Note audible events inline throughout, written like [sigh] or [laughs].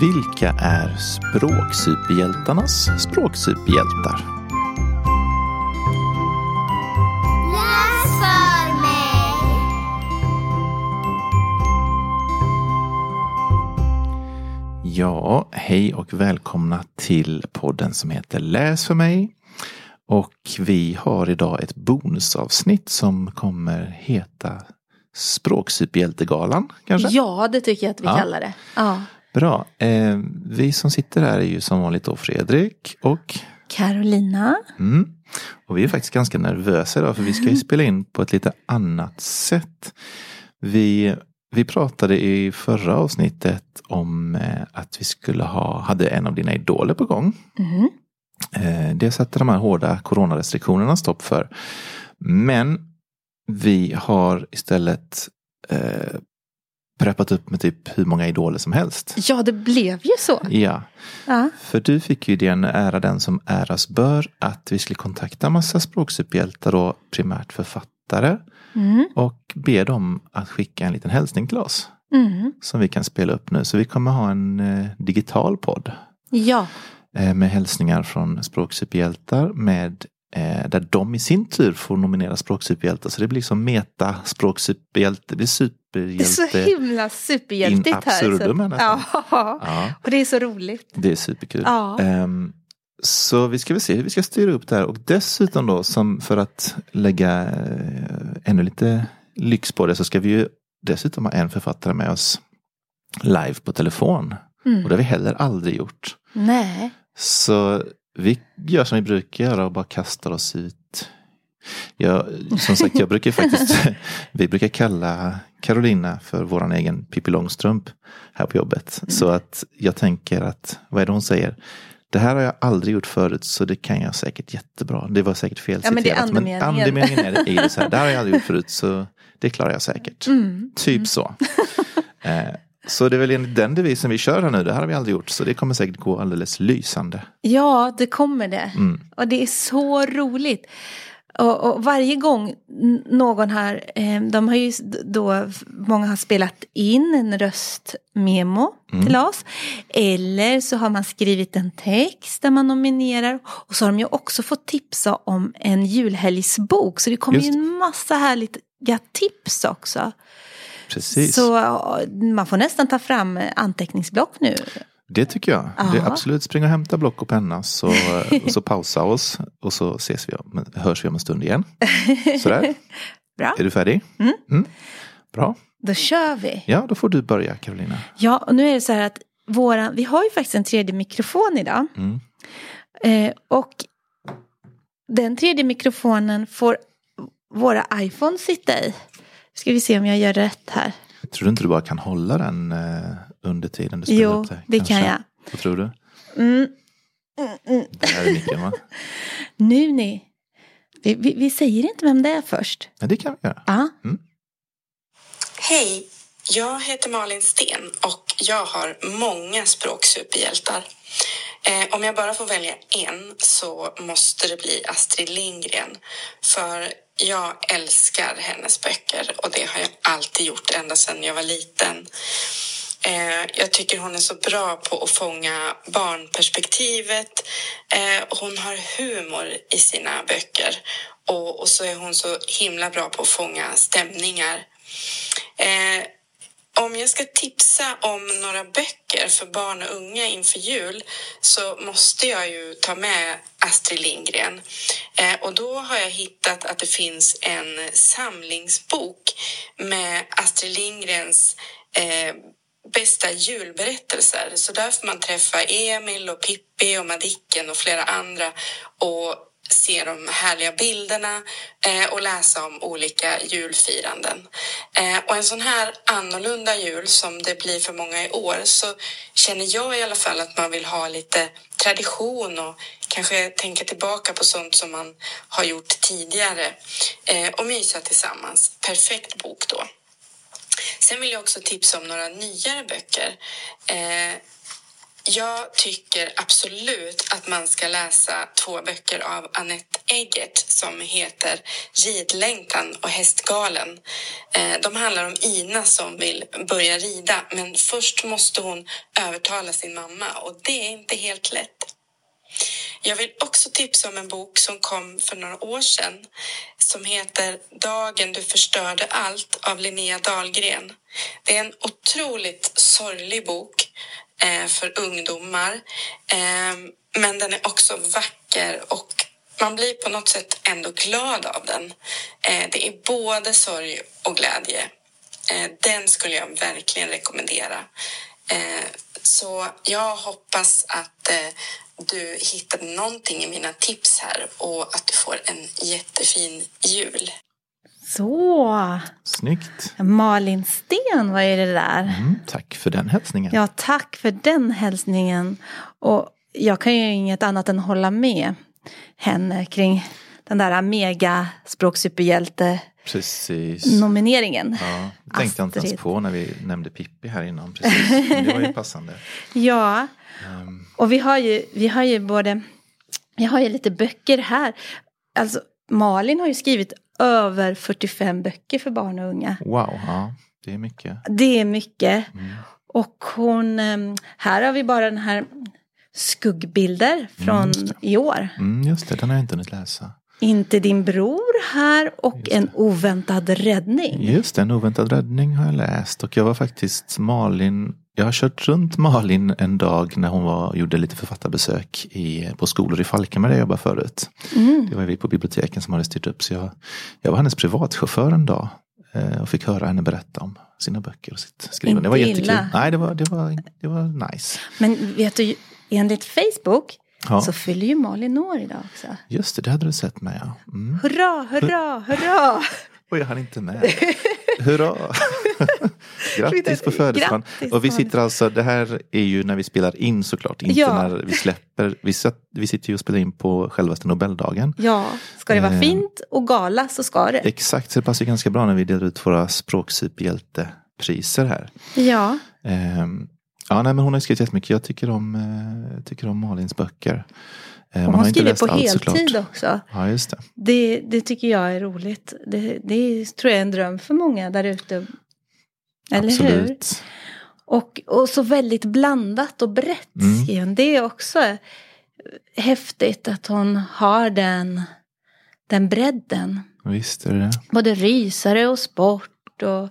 Vilka är språksuperhjältarnas språksuperhjältar? Läs för mig! Ja, hej och välkomna till podden som heter Läs för mig. Och vi har idag ett bonusavsnitt som kommer heta Språksuperhjältegalan kanske? Ja, det tycker jag att vi Ja. kallar det. Ja. Bra. Eh, vi som sitter här är ju som vanligt då Fredrik och Carolina. Mm. Och vi är faktiskt ganska nervösa idag för vi ska ju spela in på ett lite annat sätt. Vi, vi pratade i förra avsnittet om eh, att vi skulle ha, hade en av dina idoler på gång. Mhm. Eh, det sätter de här hårda coronarestriktionerna stopp för. Men vi har istället eh, preppat upp med typ hur många idoler som helst. Ja, det blev ju så. Ja, Ja. för du fick ju den ära den som äras bör att vi skulle kontakta massa språksuperhjältar och primärt författare Mm. och be dem att skicka en liten hälsning till oss Mm. som vi kan spela upp nu. Så vi kommer ha en eh, digital podd Ja, eh, med hälsningar från språksuperhjältar med eh, där de i sin tur får nominera språksuperhjältar. Så det blir som meta språksuperhjälte, det blir det är superhjälte. så himla superhjältigt in här. absurdum, så. nästan. Ja, Ja, och det är så roligt. det är superkul. Ja. Ehm, så vi ska väl se hur vi ska styra upp det här och dessutom då som för att lägga eh, ännu lite lyx på det så ska vi ju dessutom ha en författare med oss live på telefon. Mm. Och det har vi heller aldrig gjort. Nej. Så vi gör som vi brukar göra och bara kastar oss ut. Jag, som sagt, jag brukar faktiskt, [laughs] vi brukar kalla Carolina för våran egen Pippi Långstrump här på jobbet. Mm. Så att jag tänker att, vad är det hon säger? Det här har jag aldrig gjort förut så det kan jag säkert jättebra. Det var säkert fel Ja, men det är citerat, andemeningen. andemeningen är det, är det så här. Det här har jag aldrig gjort förut så det klarar jag säkert. Mm. Typ så. [laughs] eh, så det är väl enligt den devisen vi kör här nu. Det här har vi aldrig gjort så det kommer säkert gå alldeles lysande. Ja, det kommer det. Mm. Och det är så roligt. Och, och varje gång någon har, eh, de har ju då, många har spelat in en röstmemo till oss. Eller så har man skrivit en text där man nominerar. Och så har de ju också fått tipsa om en julhelgsbok. Så det kommer ju en massa härliga tips också. Precis. Så man får nästan ta fram anteckningsblock nu. Det tycker jag. Det är absolut springa och hämta block och penna så, och så pausa oss och så ses vi om, hörs vi om en stund igen. [laughs] Sådär. Bra, Är du färdig? Mm. Bra. då kör vi. Ja, då får du börja Carolina. Ja, och nu är det så här att våran, vi har ju faktiskt en tredje mikrofon idag. Mm. Eh, och den tredje mikrofonen får våra iPhones sitta i. Ska vi se om jag gör rätt här. Tror du inte du bara kan hålla den eh, under tiden du spelar Jo, upp det? det kanske? kan jag. Vad tror du? Mm. Mm, mm. Det här är micken va? [laughs] Nu ni. Vi, vi, vi säger inte vem det är först. Ja, det kan vi göra. Ja. Hej, jag heter Malin Sten och jag har många språksuperhjältar. Eh, om jag bara får välja en så måste det bli Astrid Lindgren. För jag älskar hennes böcker och det har jag alltid gjort ända sedan jag var liten. Eh, jag tycker hon är så bra på att fånga barnperspektivet. Eh, hon har humor i sina böcker. Och så är hon så himla bra på att fånga stämningar. Eh, om jag ska tipsa om några böcker för barn och unga inför jul så måste jag ju ta med Astrid Lindgren. Eh, och då har jag hittat att det finns en samlingsbok med Astrid Lindgrens eh, bästa julberättelser. Så där får man träffa Emil och Pippi och Madicken och flera andra och se de härliga bilderna eh, och läsa om olika julfiranden. Eh, och en sån här annorlunda jul som det blir för många i år så känner jag i alla fall att man vill ha lite tradition och kanske tänka tillbaka på sånt som man har gjort tidigare eh, och mysa tillsammans. Perfekt bok då. Sen vill jag också tipsa om några nyare böcker. Eh, jag tycker absolut att man ska läsa två böcker av Annette Eggert som heter Ridlängtan och Hästgalen. Eh, de handlar om Ina som vill börja rida men först måste hon övertala sin mamma och det är inte helt lätt. Jag vill också tipsa om en bok som kom för några år sedan som heter Dagen du förstörde allt av Linnea Dahlgren. Det är en otroligt sorglig bok Eh, för ungdomar. Eh, men den är också vacker och man blir på något sätt ändå glad av den. Eh, det är både sorg och glädje. Eh, den skulle jag verkligen rekommendera. Eh, så jag hoppas att eh, du hittade någonting i mina tips här och att du får en jättefin jul. Så, Snyggt. Malin Sten, vad är det där? Mm, tack för den hälsningen. Ja, tack för den hälsningen. Och jag kan ju inget annat än hålla med henne kring den där mega språksuperhjälte Precis. nomineringen. Ja, det tänkte jag inte ens på när vi nämnde Pippi här innan. Precis. Men det var ju passande. [laughs] Ja, Ehm, och vi har ju, vi har ju både, vi har ju lite böcker här. Alltså Malin har ju skrivit över 45 böcker för barn och unga. wow, ja, det är mycket. Det är mycket. Mm. Och hon, em, här har vi bara den här skuggbilder från just det. i år. Mm, just det, den har jag inte hunnit läsa. Inte din bror här och en oväntad räddning. Just det, en oväntad räddning har jag läst. Och jag var faktiskt Malin. Jag har kört runt Malin en dag när hon var, gjorde lite författarbesök i, på skolor i Falkenberg där jag jobbade förut. Mm. Det var vi på biblioteken som hade styrt upp. Så jag, jag var hennes privatchaufför en dag. eh, Och fick höra henne berätta om sina böcker och sitt skrivande. Det var jättekul. illa. Nej, det var, det, var, det var nice. Men vet du, enligt Facebook Ja, så fyller ju Malin år idag också. just det, det hade du sett med. Ja. Mm. Hurra, hurra, hurra! [laughs] Och jag hann inte med. [laughs] Hurra! [laughs] Grattis på födelsedagen. Och vi sitter alltså, det här är ju när vi spelar in såklart, inte Ja. när vi släpper. Vi, vi sitter ju och spelar in på självaste Nobeldagen. Ja, ska det vara Eh. fint och gala så ska det. Exakt, så det passar ju ganska bra när vi delar ut våra språksuperhjältepriser här. Ja, Ehm, ja, nej, men hon har skrivit jättemycket. Jag tycker om, eh, tycker om Malins böcker. Eh, och man hon skriver på allt, heltid såklart. också. Ja, just det. Det, det tycker jag är roligt. Det, det är, tror jag är en dröm för många där ute. Eller hur? Absolut. Och, och så väldigt blandat och brett Mm. Det är också häftigt att hon har den, den bredden. Visst är det. Både rysare och sport och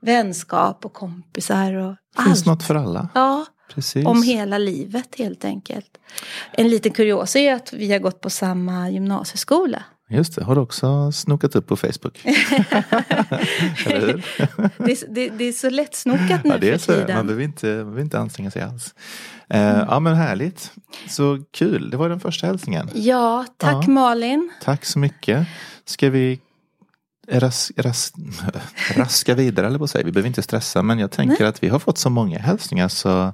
vänskap och kompisar och Det finns allt. något för alla. Ja, Precis. om hela livet helt enkelt. En liten kuriosa är att vi har gått på samma gymnasieskola. Just det, har du också snokat upp på Facebook? [laughs] Det är, det, det är så lättsnokat nu Ja, det är för så. Man tiden. behöver inte, man behöver inte anstränga sig alls. Eh, Mm. Ja men härligt. Så kul, det var den första hälsningen. Ja, tack Ja. Malin. Tack så mycket. Ska vi ras, ras, [laughs] raska vidare eller på säga. Vi behöver inte stressa men jag tänker att vi har fått så många hälsningar så,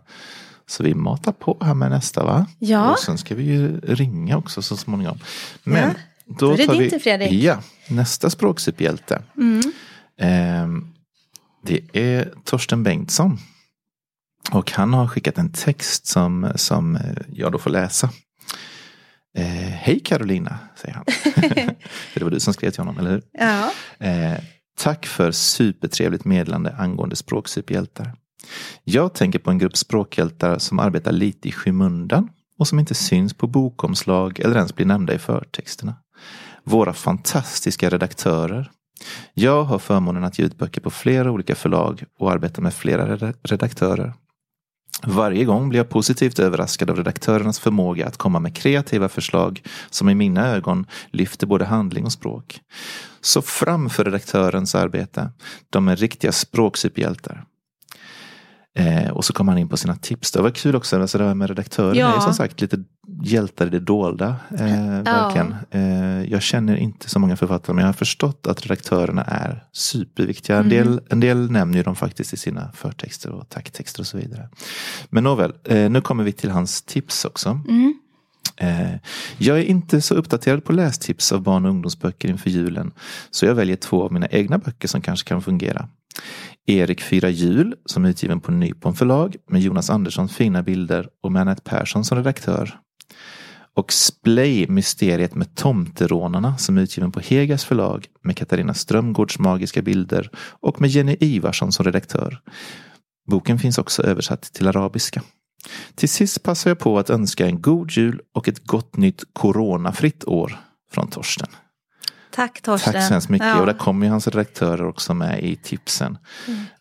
så vi matar på här med nästa va? Ja. Och sen ska vi ju ringa också så småningom. Men Ja. då, Då är det tar vi, Fredrik. Ja, nästa språksuperhjälte. Mm. Ehm, det är Torsten Bengtsson. Och han har skickat en text som, som eh, jag då får läsa. Eh, Hej Carolina, säger han. [laughs] [laughs] För det var du som skrev till honom, eller hur? Ja. Eh, tack för supertrevligt meddelande angående språksuperhjältar. Jag tänker på en grupp språkhjältar som arbetar lite i skymundan och som inte syns på bokomslag eller ens blir nämnda i förtexterna. Våra fantastiska redaktörer. Jag har förmånen att ge ut böcker på flera olika förlag och arbeta med flera reda- redaktörer. Varje gång blir jag positivt överraskad av redaktörernas förmåga att komma med kreativa förslag som i mina ögon lyfter både handling och språk. Så fram för redaktörens arbete. De är riktiga språksuperhjältar. Eh, och så kommer han in på sina tips. Det var kul också, alltså det här med redaktörer Ja. är som sagt lite hjältar i det dolda. Eh, verkligen. Eh, jag känner inte så många författare men jag har förstått att redaktörerna är superviktiga. En, del, en del nämner dem faktiskt i sina förtexter och tacktexter och så vidare. Men nåväl, eh, nu kommer vi till hans tips också. Mm. Eh, Jag är inte så uppdaterad på lästips av barn och ungdomsböcker inför julen. Så jag väljer två av mina egna böcker som kanske kan fungera. Erik firar jul som är utgiven på Nypon förlag med Jonas Anderssons fina bilder och med Anette Persson som redaktör. Och Splay Mysteriet med tomterånarna som är utgiven på Hegas förlag med Katarina Strömgårds magiska bilder och med Jenny Ivarsson som redaktör. Boken finns också översatt till arabiska. Till sist passar jag på att önska en god jul och ett gott nytt coronafritt år från Torsten. Tack Torsten. Tack så hemskt mycket. Ja. Och där kommer ju hans redaktörer också med i tipsen.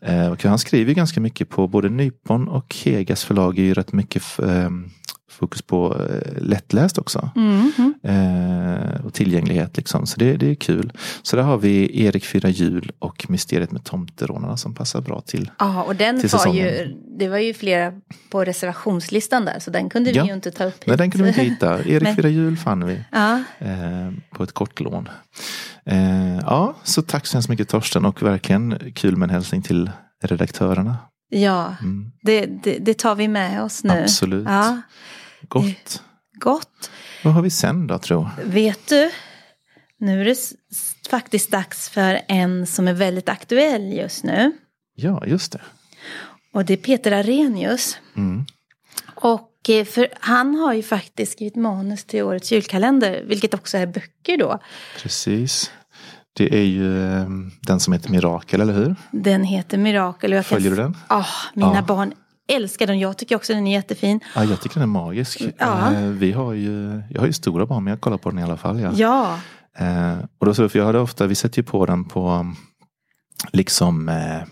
Eh, och han skriver ganska mycket på både Nypon och Hegas förlag är ju rätt mycket ehm, fokus på eh, lättläst också. Mm, mm. Eh, och tillgänglighet liksom. Så det, det är kul. Så där har vi Erik Fyra Jul och Mysteriet med tomterånarna som passar bra till. Ja, och den Till var ju, det var ju flera på reservationslistan där så den kunde Ja. vi ju inte ta upp Nej, den kunde vi inte hit. [laughs] hitta. Erik Fyra Jul fann vi. Ja, eh, på ett kort lån. Eh, ja, så tack så hemskt mycket Torsten och verkligen kul med en hälsning till redaktörerna. ja Mm, det, det, det tar vi med oss nu. absolut. Ja, Gott. gott. Vad har vi sen då tro? Vet du, nu är det faktiskt dags för en som är väldigt aktuell just nu. Ja, just det. Och det är Peter Arrhenius. Mm. Och eh, för han har ju faktiskt skrivit manus till årets julkalender, vilket också är böcker då. Precis. Det är ju eh, den som heter Mirakel, eller hur? Den heter Mirakel. Och jag kan Följer du den? Ja, mina Ja. barn älskar den. Jag tycker också den är jättefin. Ja, jag tycker den är magisk. Ja. Eh, vi har ju, jag har ju stora barn, men jag kollar på den i alla fall. Ja. Ja, Eh, och då så, för jag hade ofta, vi sätter ju på den på liksom eh, eh,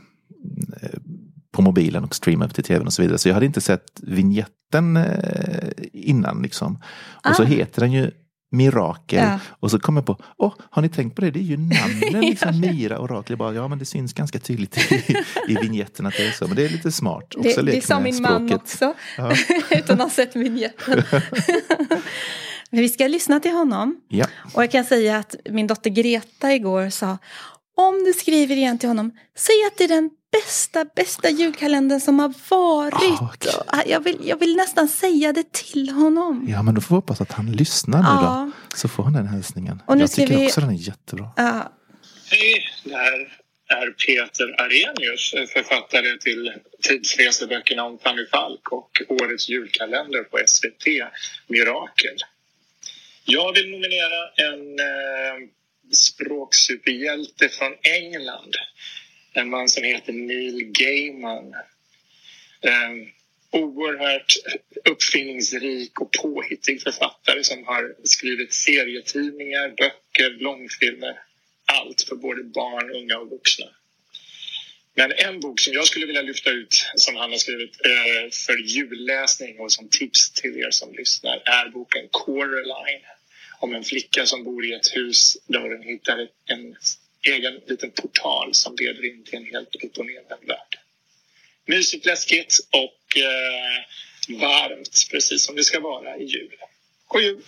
på mobilen och streamar upp till tvn och så vidare. Så jag hade inte sett vignetten eh, innan liksom. Och så Ah. heter den ju Mirakel. Ja. Och så kom jag på, åh, har ni tänkt på det? Det är ju namnen, [laughs] liksom Mira och Rakel. Bara, ja men det syns ganska tydligt i, i vignetten att det är så. Men det är lite smart. Också det, det sa min man språket. också. Ja. [laughs] Utan att ha sett vignetten. [laughs] Men vi ska lyssna till honom. Ja, Och jag kan säga att min dotter Greta igår sa om du skriver igen till honom, säg att det är den bästa, bästa julkalendern som har varit. Ah, okej. Och Jag, vill, jag vill nästan säga det till honom. ja, men då får vi hoppas att han lyssnar nu Ja. då. Så får han den hälsningen. Och nu jag tycker vi- också den är jättebra. Ja, Hej, det här är Peter Arrhenius, författare till tidsreseböckerna om Fanny Falk och årets julkalender på SVT, Mirakel. Jag vill nominera en eh, språksuperhjälte från England. En man som heter Neil Gaiman. Ehm, oerhört uppfinningsrik och påhittig författare som har skrivit serietidningar, böcker, långfilmer allt för både barn, unga och vuxna. Men en bok som jag skulle vilja lyfta ut som han har skrivit eh, för julläsning och som tips till er som lyssnar är boken Coraline om en flicka som bor i ett hus där hon hittar en egen liten portal som leder in till en helt upp och nervänd värld. Mysigt, läskigt och eh, varmt precis som det ska vara i jul. God jul!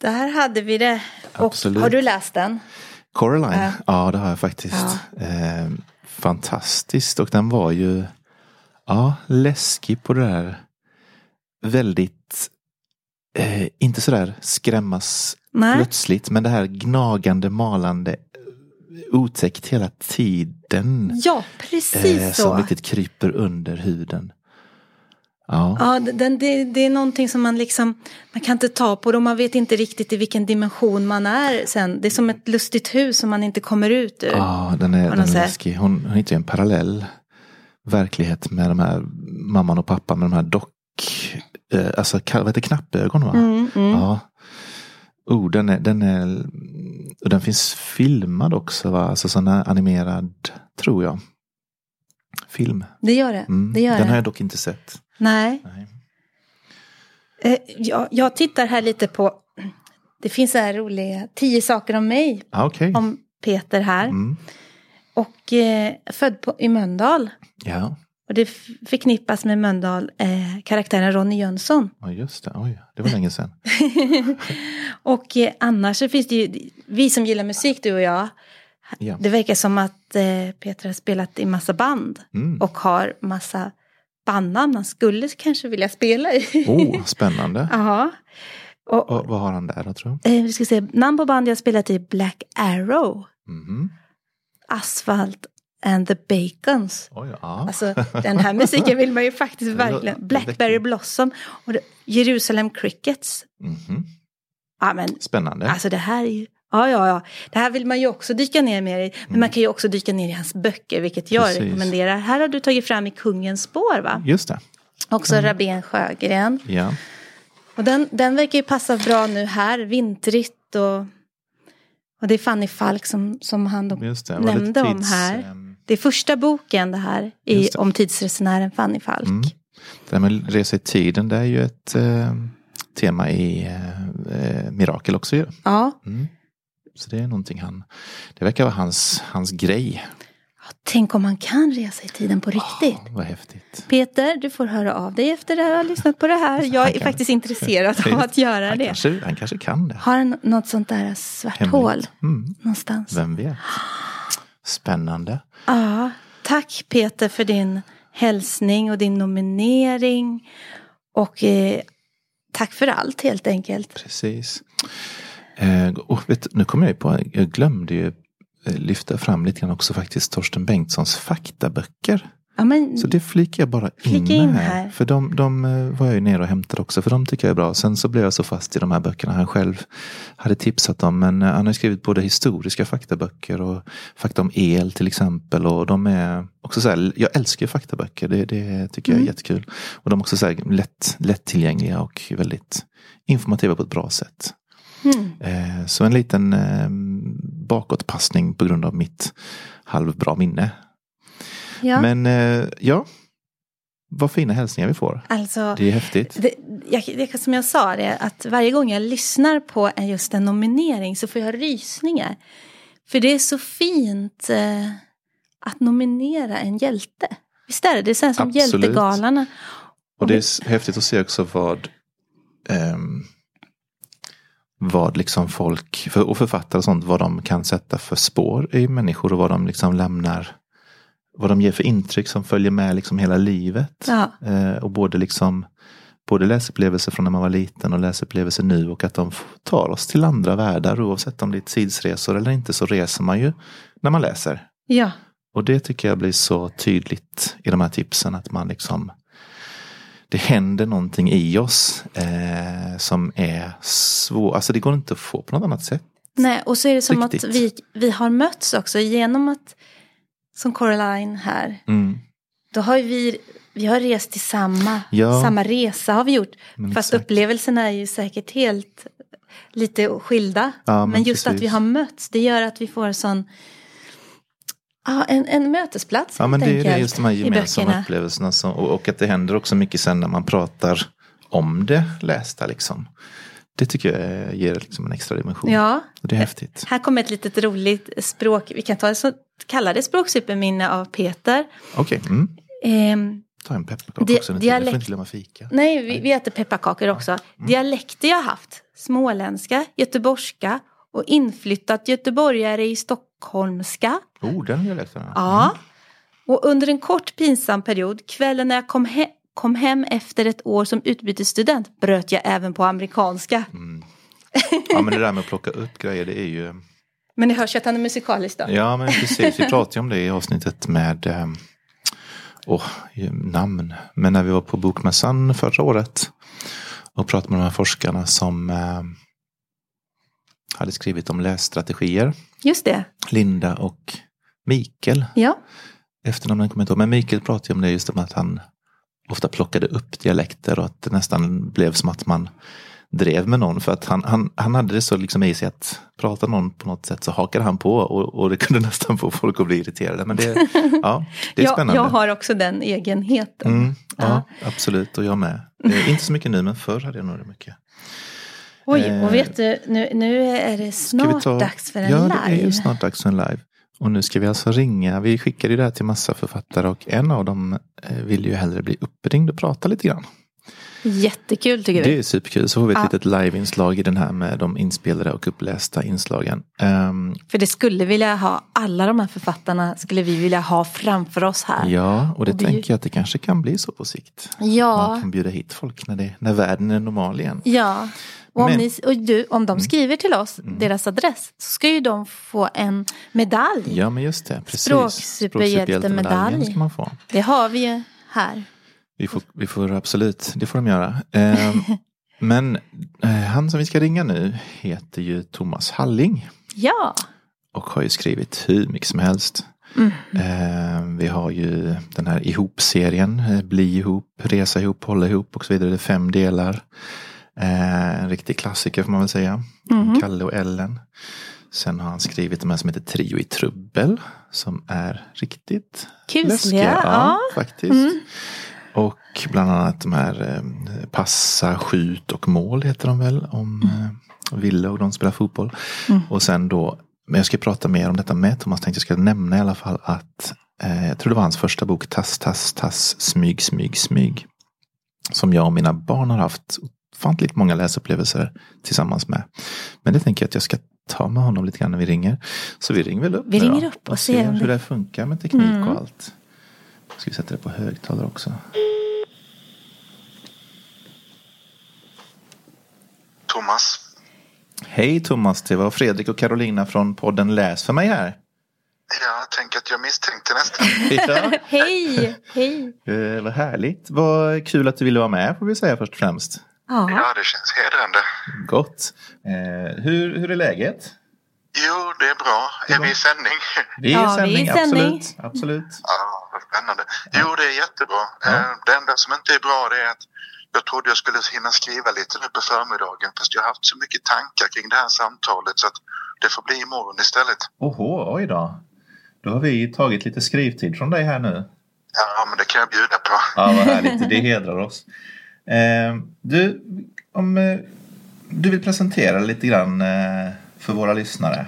där hade vi det. Och Absolut. har du läst den? Coraline, Ja. ja det har jag faktiskt. Eh, fantastiskt och den var ju ja, läskig på det där väldigt, eh, inte sådär skrämmas Nej. plötsligt men det här gnagande, malande, otäckt hela tiden. Ja, precis eh, så. som riktigt kryper under huden. Ja, Ja, den, det, det är någonting som man liksom, man kan inte ta på det och man vet inte riktigt i vilken dimension man är sen. Det är som ett lustigt hus som man inte kommer ut ur. ja den är, den är läskig. Hon, hon hittar en parallell verklighet med de här mamman och pappan med de här dock, eh, alltså vad heter knappögon va? Mm, mm. Ja. Oh, den, är, den, är, och den finns filmad också va? Alltså sån här animerad, tror jag. Film. Det gör det. Mm. det, gör Den har jag dock inte sett. Nej. Nej. Eh, jag, jag tittar här lite på, det finns så här roliga, tio saker om mig, Ah, Okej. om Peter här. Mm. Och eh, född på, i Mölndal. Ja. Och det förknippas med Mölndal eh, karaktären Ronny Jönsson. ja, just det. Oj, det var länge sedan. [laughs] och eh, annars så finns det ju, vi som gillar musik du och jag, Ja. det verkar som att eh, Peter har spelat i massa band. Mm. Och har massa bandnamn han skulle kanske vilja spela i. Oh, [laughs] spännande. Ja. Och, Och vad har han där då tror eh, vi ska se, namn på band jag spelat i Black Arrow. du? Mhm. And the Bacons. Oj, ja. Alltså den här musiken vill man ju faktiskt [laughs] verkligen. Blackberry Blossom och Jerusalem Crickets. Mhm. Ja men Spännande. alltså det här är ju, ja ja ja. Det här vill man ju också dyka ner mer i. Men man kan ju också dyka ner i hans böcker, vilket jag Mm. Precis. rekommenderar. Här har du tagit fram i Kungens spår va? Just det. Också Mm. Rabén Sjögren. Ja. Och den, den verkar ju passa bra nu här, vintrigt och, och det är Fanny Falk som, som han nämnde om här. Det är första boken det här i, det. om tidsresenären Fanny Falk. Mm. Det här med resa i tiden, det är ju ett eh, tema i eh, eh, Mirakel också ju. Ja, Mm. Så det är någonting han, det verkar vara hans, hans grej. tänk om man kan resa i tiden på riktigt. Ja, vad häftigt. Peter, du får höra av dig efter att ha lyssnat på det här. [laughs] Jag är kan- faktiskt intresserad av [laughs] att göra Han det. kanske, han kanske kan det. Har han något sånt där svart Hemligt. hål Mm. någonstans? Vem vet. Spännande. Ja, tack Peter för din hälsning och din nominering. Och eh, tack för allt helt enkelt. Precis. Eh, och vet, nu kommer jag på, jag glömde ju eh, lyfta fram lite grann också faktiskt Torsten Bengtssons faktaböcker. Ja, men, Så det flikar jag bara in, in här. här. För de, de eh, var jag ju nere och hämtade också, för de tycker jag är bra. Sen så blev jag så fast i de här böckerna han själv hade tipsat om. Men eh, han har skrivit både historiska faktaböcker och fakta om el till exempel. Och de är också så här, jag älskar faktaböcker, det, det tycker jag är Mm. jättekul. Och de är också så här lätt, lättillgängliga och väldigt informativa på ett bra sätt. mm, Eh, Så en liten bakåtpassning på grund av mitt halvbra minne. Ja, Men eh, ja, vad fina hälsningar vi får. alltså. Det är häftigt. Det, jag, det, som jag sa, det, är att varje gång jag lyssnar på just en nominering så får jag rysningar. För det är så fint eh, att nominera en hjälte. Visst är det? Det är så här som Absolut. hjältegalarna. Och det är häftigt att se också vad ehm, vad liksom folk för, och författare och sånt, vad de kan sätta för spår i människor och vad de liksom lämnar vad de ger för intryck som följer med liksom hela livet. Ja, Eh, och både liksom både läsupplevelser från när man var liten och läsupplevelser nu och att de tar oss till andra världar oavsett om det är tidsresor eller inte så reser man ju när man läser. ja, Och det tycker jag blir så tydligt i de här tipsen att man liksom det händer någonting i oss eh, som är svårt, alltså det går inte att få på något annat sätt. Nej, och så är det som Riktigt. att vi, vi har mötts också genom att, som Coraline här, Mm. då har vi, vi har rest till samma, Ja. samma resa har vi gjort. Men Fast exakt. upplevelserna är ju säkert helt lite skilda. Ja, men men just att vi precis. har mötts, det gör att vi får sån, ja, en, en mötesplats Ja men det är det just de här i gemensamma upplevelserna som, och, och att det händer också mycket sen när man pratar om det lästa liksom. Det tycker jag ger liksom en extra dimension. Ja, Och det är häftigt. här kommer ett litet roligt språk, vi kan ta så kallade språksuperminne av Peter. Okej, mm. Ehm, ta en pepparkaka också. Jag får dialekt- inte glömma fika. Nej, vi, vi äter pepparkakor också. Mm. Dialekter jag haft. Småländska, göteborgska och inflyttat göteborgare i stockholmska. Oh, den dialekten. Ja. Och under en kort pinsam period, kvällen när jag kom, he- kom hem efter ett år som utbytesstudent, bröt jag även på amerikanska. Mm. Ja men det där med att plocka upp grejer det är ju Men ni hörs ju att han är musikalisk då. Ja men precis, vi pratade ju om det i avsnittet med ju- namn. Men när vi var på Bokmässan förra året och pratade med de här forskarna som eh, hade skrivit om lässtrategier. Just det. Linda och Mikael. Ja. Efternamnen kommer jag inte ihåg. Men Mikael pratade ju om det just om att han ofta plockade upp dialekter och att det nästan blev som att man drev med någon. För att han, han, han hade det så liksom i sig att prata någon på något sätt så hakade han på och, och det kunde [laughs] nästan få folk att bli irriterade. Men det, [laughs] ja, det är jag, spännande. jag har också den egenheten. Mm, ja, Ja. absolut. Och jag med. Eh, inte så mycket nu men förr hade jag nog det mycket. Oj, Eh, och vet du, nu, nu är det snart ta- dags för en ja, live. det är ju snart dags för en live. Och nu ska vi alltså ringa. Vi skickade ju det här till massa författare och en av dem eh, vill ju hellre bli uppringd och prata lite grann. Jättekul tycker Det vi. är superkul. Så får vi ett Ja. litet liveinslag i den här med de inspelade och upplästa inslagen. Ehm, För det skulle vilja ha, alla de här författarna skulle vi vilja ha framför oss här. ja, och det Och vi- tänker jag att det kanske kan bli så på sikt. Ja. Man kan bjuda hit folk när, det, när världen är normal igen. Ja, och om, Men- ni, och du, om de skriver till oss deras adress så ska ju de få en medalj. Ja, men just det. Språksuperhjältemedalj. ska man få. Det har vi ju här. Vi får, vi får absolut, det får de göra. Ehm, [laughs] men eh, han som vi ska ringa nu heter ju Thomas Halling. Ja, Och har ju skrivit hur mycket som helst. Mm. Eh, vi har ju den här ihop-serien. eh, Bli ihop, resa ihop, hålla ihop och så vidare. Det är fem delar. Eh, en riktig klassiker får man väl säga. Mhm. Kalle och Ellen. Sen har han skrivit de här som heter Trio i trubbel. Som är riktigt kusliga. läskiga. Ja. Ja, faktiskt. Mm. Och bland annat de här eh, Passa, skjut och mål heter de väl. Om eh, Ville och de spelar fotboll. Mm. Och sen då, men jag ska prata mer om detta med Thomas. Tänkte jag ska nämna i alla fall att eh, jag tror det var hans första bok Tass, tass, tass, smyg, smyg, smyg. Som jag och mina barn har haft ofantligt många läsupplevelser tillsammans med. Men det tänker jag att jag ska ta med honom lite grann när vi ringer. Så vi ringer väl upp Vi ringer upp och ser om hur det- det funkar med teknik Mm. och allt. Ska vi sätta det på högtalare också. Thomas. Hej Thomas, det var Fredrik och Carolina från podden Läs för mig här. Jag tänker att jag misstänkte nästan. [laughs] Ja, [laughs] Hej, hej. eh, vad härligt. Vad kul att du ville vara med får vi säga först och främst. Ja, Ja, det känns hedrande. Gott. Eh, hur, hur är läget? Jo, det är bra. Det är Är vi i sändning? Vi är Ja, i sändning, vi är i sändning. absolut. absolut. Ja, vad spännande. Jo, det är jättebra. Ja. Eh, Det enda som inte är bra det är att jag trodde jag skulle hinna skriva lite nu på förmiddagen fast jag har haft så mycket tankar kring det här samtalet så att det får bli imorgon istället. Oho, oj då. Då har vi tagit lite skrivtid från dig här nu. Ja, men det kan jag bjuda på. Ja, vad härligt. Det hedrar oss. Eh, du, om eh, du vill presentera lite grann eh, för våra lyssnare.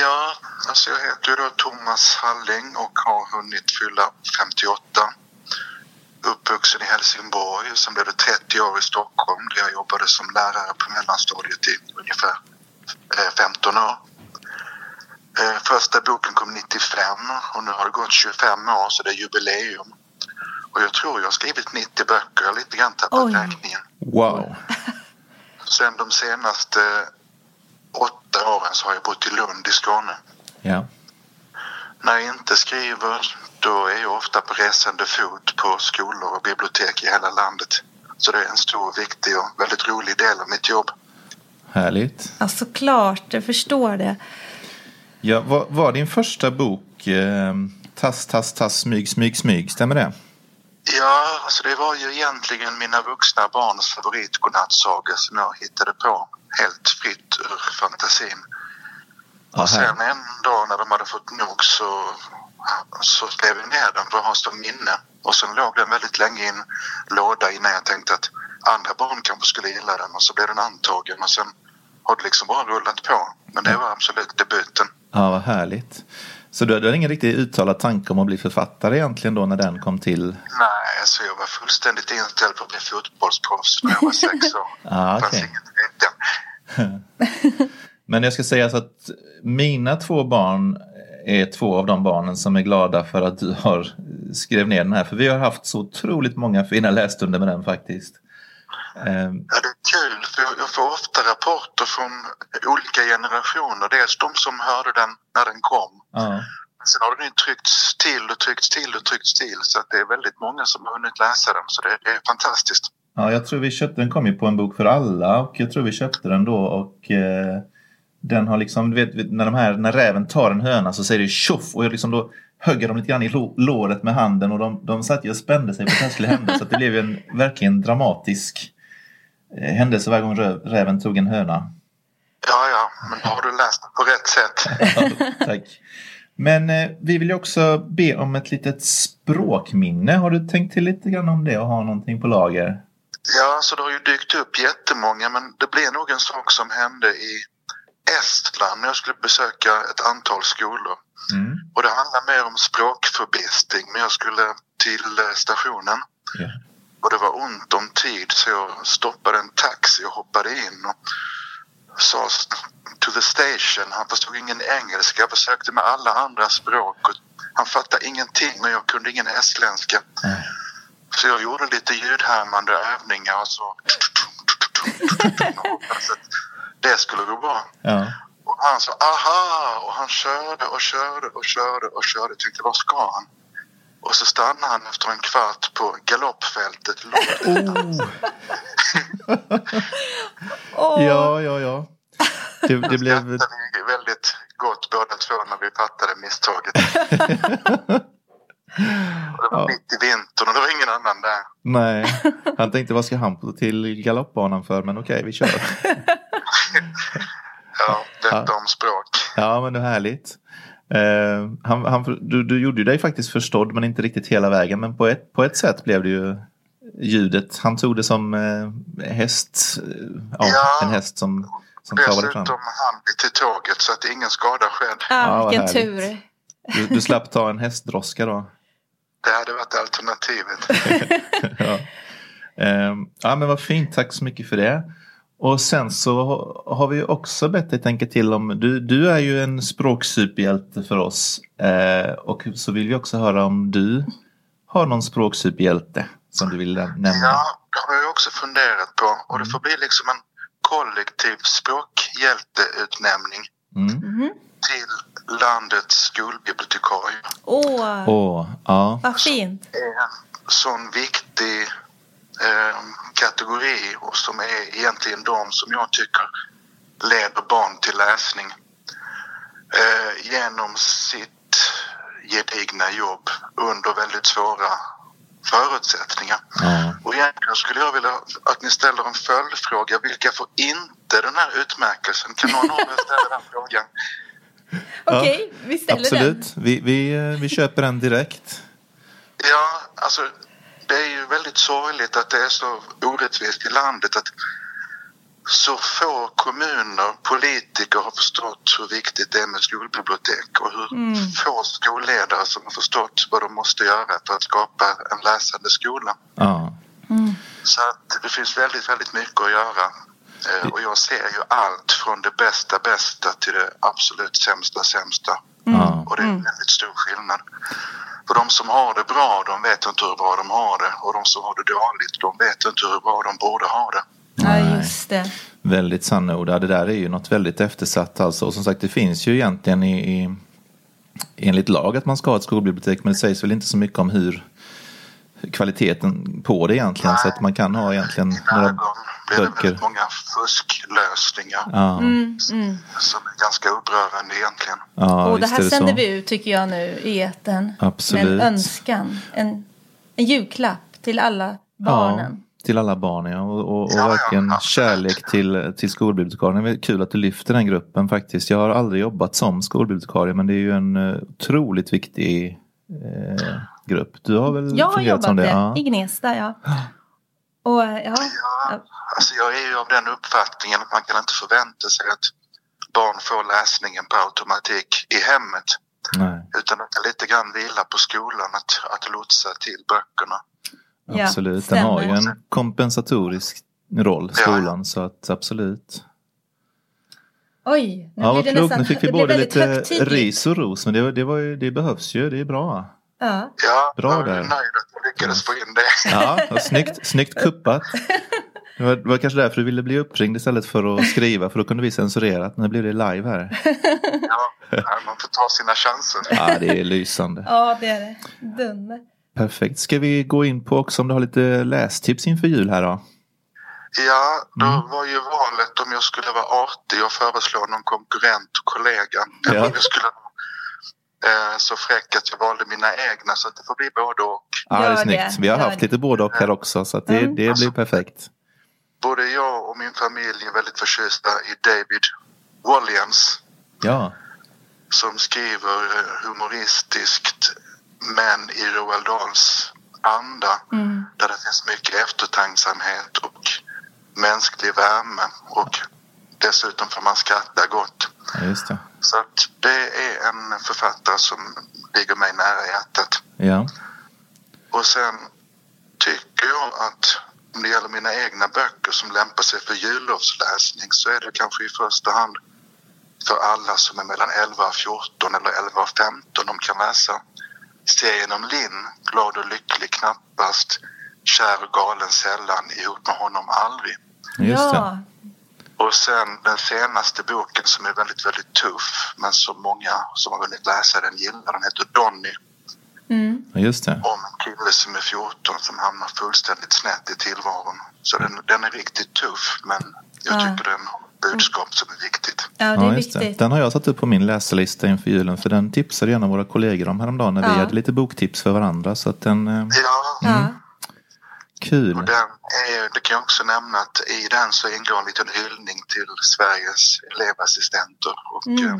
Ja, alltså jag heter ju då Thomas Halling och har hunnit fylla 58. Uppvuxen i Helsingborg, sen blev det 30 år i Stockholm där jag jobbade som lärare på mellanstadiet i ungefär eh, 15 år. Eh, Första boken kom 95 och nu har det gått 25 år så det är jubileum. Och jag tror jag har skrivit 90 böcker, jag har lite grann tappat Oj. räkningen. Wow. [laughs] Sen de senaste åren så har jag bott i Lund i Skåne. Ja. När jag inte skriver då är jag ofta på resande fot på skolor och bibliotek i hela landet. Så det är en stor, viktig och väldigt rolig del av mitt jobb. Härligt. ja såklart, jag förstår det. Ja, var, var din första bok eh, Tass, tass, tass, smyg, smyg, smyg? Stämmer det? Ja, alltså det var ju egentligen mina vuxna barns favoritgodnattsaga som jag hittade på helt fritt ur fantasin. Ja, Och sen en dag när de hade fått nog så, så skrev jag ner den för att ha som minne. Och sen låg den väldigt länge i en låda innan jag tänkte att andra barn kanske skulle gilla den. Och så blev den antagen och sen har det liksom bara rullat på. Men det var absolut debuten. Ja, vad härligt. Så du hade ingen riktigt uttalad tanke om att bli författare egentligen då när den kom till? Nej, alltså jag var fullständigt inställd på att bli fotbollsproffs när jag var sex år. [laughs] Okej. ingen tvekan. [laughs] Men jag ska säga så att mina två barn är två av de barnen som är glada för att du har skrev ner den här. För vi har haft så otroligt många fina lässtunder med den faktiskt. Ehm, Ja, det är kul för jag- får ofta rapporter från olika generationer. Dels de som hörde den när den kom. ja. Sen har den ju tryckts till och tryckts till och tryckts till så att det är väldigt många som har hunnit läsa den så det, det är fantastiskt. ja, jag tror vi köpte den kom ju på en bok för alla och jag tror vi köpte den då och eh, den har liksom, du vet när, de här, när räven tar en höna så säger det tjoff och jag liksom då högg de lite grann i lå- låret med handen och de, de satt ju och spände sig på skulle hända så det blev en verkligen dramatisk händelse varje gång räven tog en höna. Ja, ja, men har du läst den på rätt sätt? [laughs] Ja, tack. Men eh, vi vill ju också be om ett litet språkminne. Har du tänkt till lite grann om det och ha någonting på lager? Ja, så det har ju dykt upp jättemånga men det blev nog en sak som hände i Estland när jag skulle besöka ett antal skolor. Mm. Och det handlar mer om språkförbistring men jag skulle till eh, stationen Ja. Och det var ont om tid så jag stoppade en taxi och hoppade in och sa to the station. Han förstod ingen engelska. Jag försökte med alla andra språk. Och han fattade ingenting och jag kunde ingen estländska. Nej. Så jag gjorde lite ljudhärmande övningar och så. Det skulle gå bra. Ja. Och han sa aha och han körde och körde och körde och körde. Jag tänkte vad ska han? Och så stannade han efter en kvart på galoppfältet långt Åh, ja, ja, ja. Det, det blev... väldigt gott båda två när vi fattade misstaget. och det var Ja. mitt i vintern och det var ingen annan där. Nej, han tänkte vad ska han på till galoppbanan för? Men okej, vi kör. [laughs] Ja, detta Ja. om språk. Ja, men det är härligt. Eh, han, han, du, du gjorde ju dig faktiskt förstådd men inte riktigt hela vägen. Men på ett, på ett sätt blev det ju ljudet. Han tog det som eh, häst. eh, Ja, Ja. en häst som, som travade Dessutom fram. han vi till tåget så att ingen skada skedd. Ja, ja, vad vilken härligt. tur. Du, du slapp ta en hästdroska då. Det hade varit alternativet. [laughs] ja. Eh, ja, men vad fint. Tack så mycket för det. Och sen så ha- har vi ju också bett dig tänka till om, du, du är ju en språksuperhjälte för oss. Eh, och så vill vi också höra om du har någon språksuperhjälte som du vill nämna. Ja, det har jag också funderat på. Och det får bli liksom en kollektiv språkhjälteutnämning Mm. Mhm. till landets skolbibliotekarie. Åh, Åh, ja. vad fint. Det är en sån viktig eh, kategori och som är egentligen de som jag tycker leder barn till läsning eh, genom sitt gedigna jobb under väldigt svåra förutsättningar. ja. Och egentligen skulle jag vilja att ni ställer en följdfråga. Vilka får inte den här utmärkelsen? Kan någon av er ställa den frågan? [laughs] Okej, vi ställer den. Absolut. Vi, vi, eh, vi köper den direkt. Ja, alltså det är ju väldigt sorgligt att det är så orättvist i landet att så få kommuner, politiker har förstått hur viktigt det är med skolbibliotek och hur få skolledare som har förstått vad de måste göra för att skapa en läsande skola. Ja. Så att det finns väldigt, väldigt mycket att göra. Eh, Och jag ser ju allt från det bästa bästa till det absolut sämsta sämsta. Ja. Och det är en väldigt stor skillnad. För de som har det bra, de vet inte hur bra de har det. Och de som har det dåligt, de vet inte hur bra de borde ha det. Ja, just det. Väldigt sanna ord. Ja, Det där är ju något väldigt eftersatt alltså. Och som sagt det finns ju egentligen i, i enligt lag att man ska ha ett skolbibliotek men det sägs väl inte så mycket om hur kvaliteten på det egentligen så att man kan ha egentligen några ögon blir det böcker. väldigt många fusklösningar Ja, Mm, mm. som är ganska upprörande egentligen. ja Och det här är det sänder så. vi ut tycker jag nu i etern. Absolut. Med en önskan. En, en julklapp till alla barnen. Ja, till alla barn ja. Och, och, och Ja, ja, verkligen absolut. kärlek till, till skolbibliotekarien. Det är kul att du lyfter den gruppen faktiskt. Jag har aldrig jobbat som skolbibliotekarie men det är ju en eh, otroligt viktig eh, grupp. Du har väl Jag har fungerat jobbat som det? Ja. i Gnesta, ja. Och ja, Ja, alltså jag är ju av den uppfattningen att man kan inte förvänta sig att barn får läsningen på automatik i hemmet. Nej, Utan det kan lite grann vila på skolan att, att lotsa till böckerna. Ja, absolut. Den har ju en kompensatorisk roll, Ja. skolan. Så att absolut. Oj. Nu Ja, blir det klokt. nästan, Nu fick vi både lite högtidligt. ris och ros. Men det, det, var ju, det behövs ju. Det är bra. Ja. Ja, Bra jag är nöjd att jag lyckades få in det. Ja, vad snyggt, snyggt kuppat. [laughs] Det var, det var kanske därför du ville bli uppringd istället för att skriva. För då kunde vi censurera. Nu blir det live här. [laughs] Ja, man får ta sina chanser. Ja, det är lysande. ja, det är det. Dunder. Perfekt. Ska vi gå in på också om du har lite lästips inför jul här då? Ja, då Mm. var ju valet om jag skulle vara artig och föreslå någon konkurrent och kollega. Eller Ja. om jag skulle vara eh, så fräck att jag valde mina egna så att det får bli både och. Ja, det är snyggt. Vi har haft lite både och här också. Så att det, Mm. det blir perfekt. Både jag och min familj är väldigt förtjusta i David Walliams Ja, som skriver humoristiskt men i Roald Dahls anda Mm. där det finns mycket eftertänksamhet och mänsklig värme och dessutom får man skratta gott. ja. Så att det är en författare som ligger mig nära hjärtat. Ja, Och sen tycker jag att om det gäller mina egna böcker som lämpar sig för jullovsläsning så är det kanske i första hand för alla som är mellan 11 och 14 eller 11 och 15. De kan läsa serien om Linn, Glad och lycklig knappast, Kär och galen sällan, ihop med honom aldrig. Just ja. Och sen den senaste boken som är väldigt, väldigt tuff men som många som har hunnit läsa den gillar. Den heter Donny Mm. Just det. om en kille som är 14 som hamnar fullständigt snett i tillvaron. Så den, den är riktigt tuff men jag Ja. tycker den har ett budskap som är viktigt. ja, det är Ja, just det. viktigt. Den har jag satt upp på min läselista inför julen för den tipsade gärna våra kollegor om häromdagen när vi Ja. hade lite boktips för varandra. Så att den, eh, Ja, Ja. Kul. och den är, det kan jag också nämna att i den så ingår en liten hyllning till Sveriges elevassistenter och Mm. eh,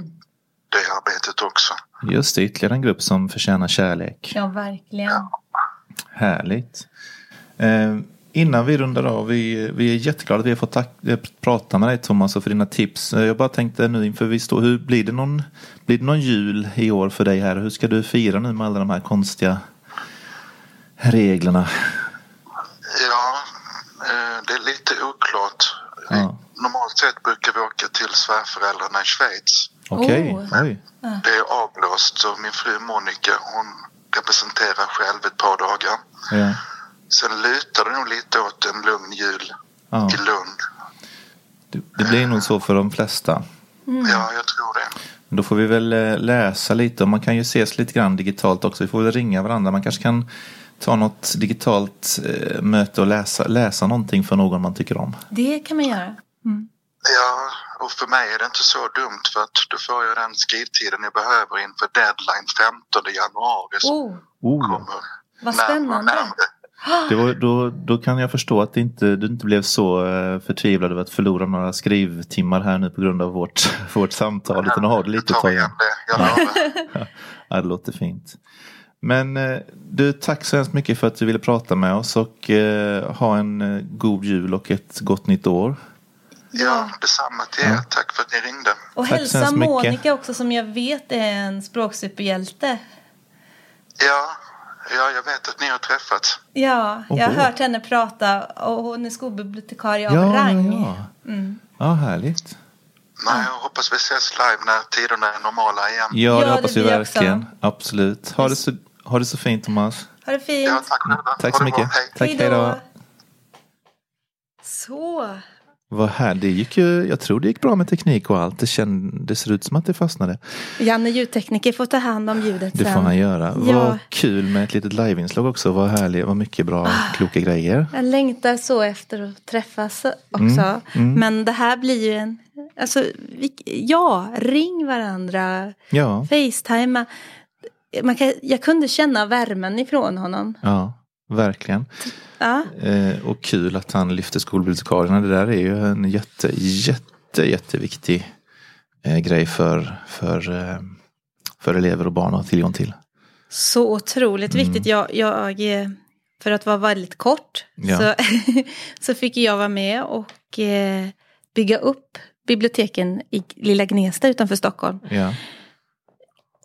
det arbetet också. Just det, ytterligare en grupp som förtjänar kärlek. ja, verkligen. Härligt. Eh, innan vi rundar av, vi, vi är jätteglada att vi har fått tack, eh, prata med dig Thomas och för dina tips. Eh, Jag bara tänkte nu inför vi står, hur blir det någon, blir det någon jul i år för dig här? Hur ska du fira nu med alla de här konstiga reglerna? Det är lite oklart. Ja. Normalt sett brukar vi åka till svärföräldrarna i Schweiz. Okej, Oh. oj. Det är avblåst så min fru Monica hon representerar själv ett par dagar. Ja. Sen lutar det nog lite åt en lugn jul Ja. i Lund. Det, det blir nog så för de flesta. Ja, jag tror det. Då får vi väl eh, läsa lite och man kan ju ses lite grann digitalt också. Vi får väl ringa varandra. Man kanske kan ta något digitalt eh, möte och läsa, läsa någonting för någon man tycker om. Det kan man göra. Mm. Ja, och för mig är det inte så dumt för att då får jag den skrivtiden jag behöver inför deadline 15 januari som Oh, Oh, kommer vad spännande. [gasps] det var, då, då kan jag förstå att det inte, du inte blev så eh, förtvivlad över att förlora några skrivtimmar här nu på grund av vårt, [laughs] vårt samtal. Utan har du lite att ta igen. det, jag lovar. [laughs] Ja, det låter fint. Men eh, du, tack så hemskt mycket för att du ville prata med oss och eh, ha en eh, god jul och ett gott nytt år. Ja, detsamma till er. Tack för att ni ringde. Och Tack hälsa mycket. Monica också som jag vet är en språksuperhjälte. Ja, ja, jag vet att ni har träffats. Ja, jag har hört henne prata och hon är skolbibliotekarie av Ja, rang. ja. Mm. Ja, härligt. Nej, jag hoppas vi ses live när tiderna är normala igen. Ja, Ja, det det hoppas vi blir verkligen. Absolut. Ha det, så, ha det så fint Thomas. Ha det fint. Ja, tack själva. Tack så det bra. mycket. Hej. Tack, hej då. Så. Vad här, det gick ju, jag tror det gick bra med teknik och allt. Det, känd, det ser ut som att det fastnade. Janne ljudtekniker får ta hand om ljudet Det sen. får han göra. Ja. Vad kul med ett litet liveinslag också. Vad härligt, vad mycket bra, kloka grejer. Jag längtar så efter att träffas också. mm. Men det här blir ju en... Alltså, vi, ja, ring varandra. Ja, Facetima. Man kan, jag kunde känna värmen ifrån honom. ja, verkligen. Ja, Eh, och kul att han lyfter skolbibliotekarierna. Det där är ju en jätte, jätte, jätteviktig eh, grej för, för, eh, för elever och barn att ha tillgång till. så otroligt Mm. viktigt. Jag, jag, eh, för att vara väldigt kort Ja. så, [laughs] så fick jag vara med och eh, bygga upp biblioteken i Lilla Gnesta utanför Stockholm. Ja,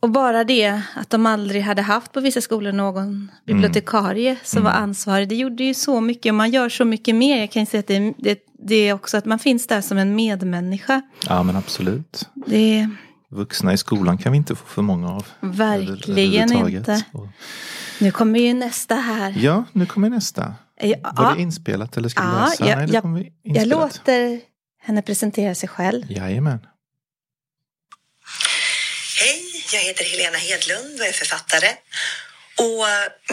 Och bara det att de aldrig hade haft på vissa skolor någon bibliotekarie som var ansvarig. Det gjorde ju så mycket och man gör så mycket mer. Jag kan ju säga att det, det, det är också att man finns där som en medmänniska. ja men absolut. Det Vuxna i skolan kan vi inte få för många av. verkligen inte. Och- Nu kommer ju nästa här. Ja, nu kommer nästa. Ja, Var det inspelat eller ska Ja, läsa? jag- Nej, det jag- kommer jag låter henne presentera sig själv. Jajamän. Jag heter Helena Hedlund och är författare. Och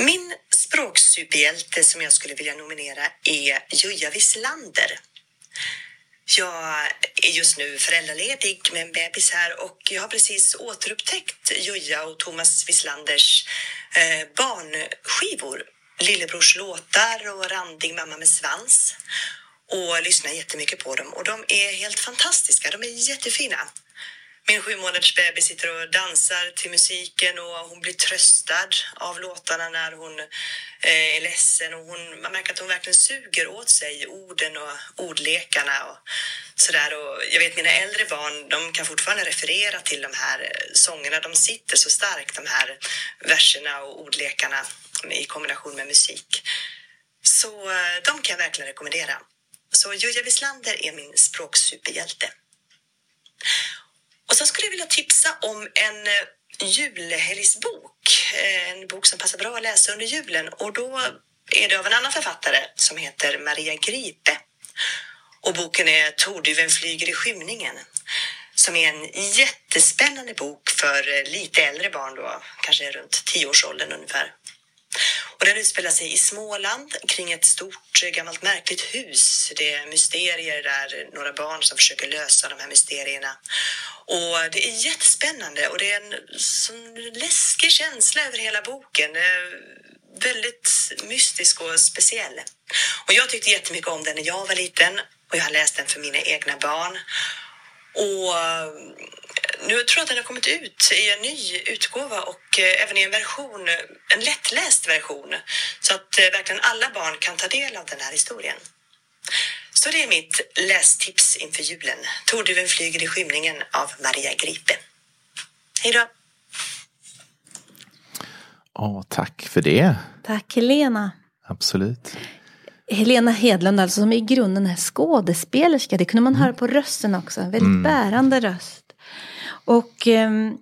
min språksuperhjälte som jag skulle vilja nominera är Juja Wislander. Jag är just nu föräldraledig med en bebis här och jag har precis återupptäckt Juja och Thomas Wislanders eh, barnskivor. Lillebrors låtar och Randig mamma med svans. Och lyssnar jättemycket på dem och de är helt fantastiska. De är jättefina. Min sju månaders bebis sitter och dansar till musiken och hon blir tröstad av låtarna när hon eh, är ledsen. Och hon, man märker att hon verkligen suger åt sig orden och ordlekarna och sådär. Och jag vet mina äldre barn, de kan fortfarande referera till de här eh, sångerna. De sitter så starkt, de här verserna och ordlekarna i kombination med musik. Så eh, de kan jag verkligen rekommendera. Så Julia Wislander är min språksuperhjälte. Och sen skulle jag vilja tipsa om en eh, julhelgsbok. Eh, en bok som passar bra att läsa under julen. Och då är det av en annan författare som heter Maria Gripe. Och boken är Tordyveln flyger i skymningen. Som är en jättespännande bok för eh, lite äldre barn då, kanske runt tioårsåldern ungefär. Och den utspelar sig i Småland kring ett stort eh, gammalt märkligt hus. Det är mysterier där, några barn som försöker lösa de här mysterierna. Och det är jättespännande och det är en sån läskig känsla över hela boken. Väldigt mystisk och speciell. Och jag tyckte jättemycket om den när jag var liten och jag har läst den för mina egna barn. Och nu tror jag att den har kommit ut i en ny utgåva och eh, även i en version, en lättläst version. Så att eh, verkligen alla barn kan ta del av den här historien. Så det är mitt lästips inför julen. Torduven flyger i skymningen av Maria Gripe. Hej då! Ja, tack för det. Tack Helena. Absolut. Helena Hedlund alltså som i grunden är skådespelerska. Det kunde man höra på rösten också. En väldigt bärande röst. Och ehm,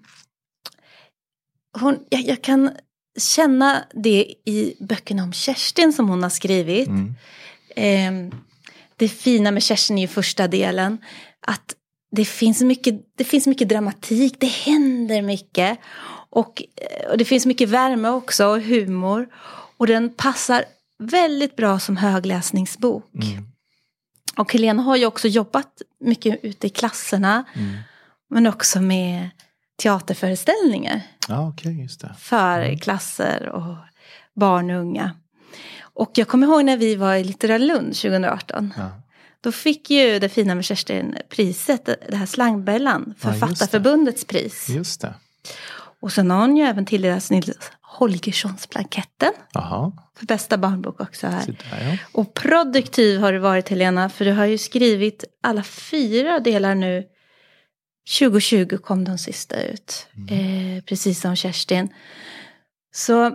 hon, jag, jag kan känna det i böckerna om Kerstin som hon har skrivit. Mm. Ehm, det fina med Kerstin ju första delen. Att det finns mycket, det finns mycket dramatik, det händer mycket. Och, eh, och det finns mycket värme också och humor. Och den passar väldigt bra som högläsningsbok. Mm. Och Helena har ju också jobbat mycket ute i klasserna. Mm. Men också med teaterföreställningar Ja, okej, just det. för klasser och barn och unga. Och jag kommer ihåg när vi var i Litteralund 2018. Ja. Då fick ju det fina med Kerstin priset, det här slangbällan, Ja. Författarförbundets pris. Just det. Och sen har hon ju även tilldelats Nils Holgerssonsblanketten Jaha, för bästa barnbok också här. där ja. Och produktiv har du varit Helena, för du har ju skrivit alla fyra delar nu. 2020 kom de sista ut, Mm. eh, precis som Kerstin. Så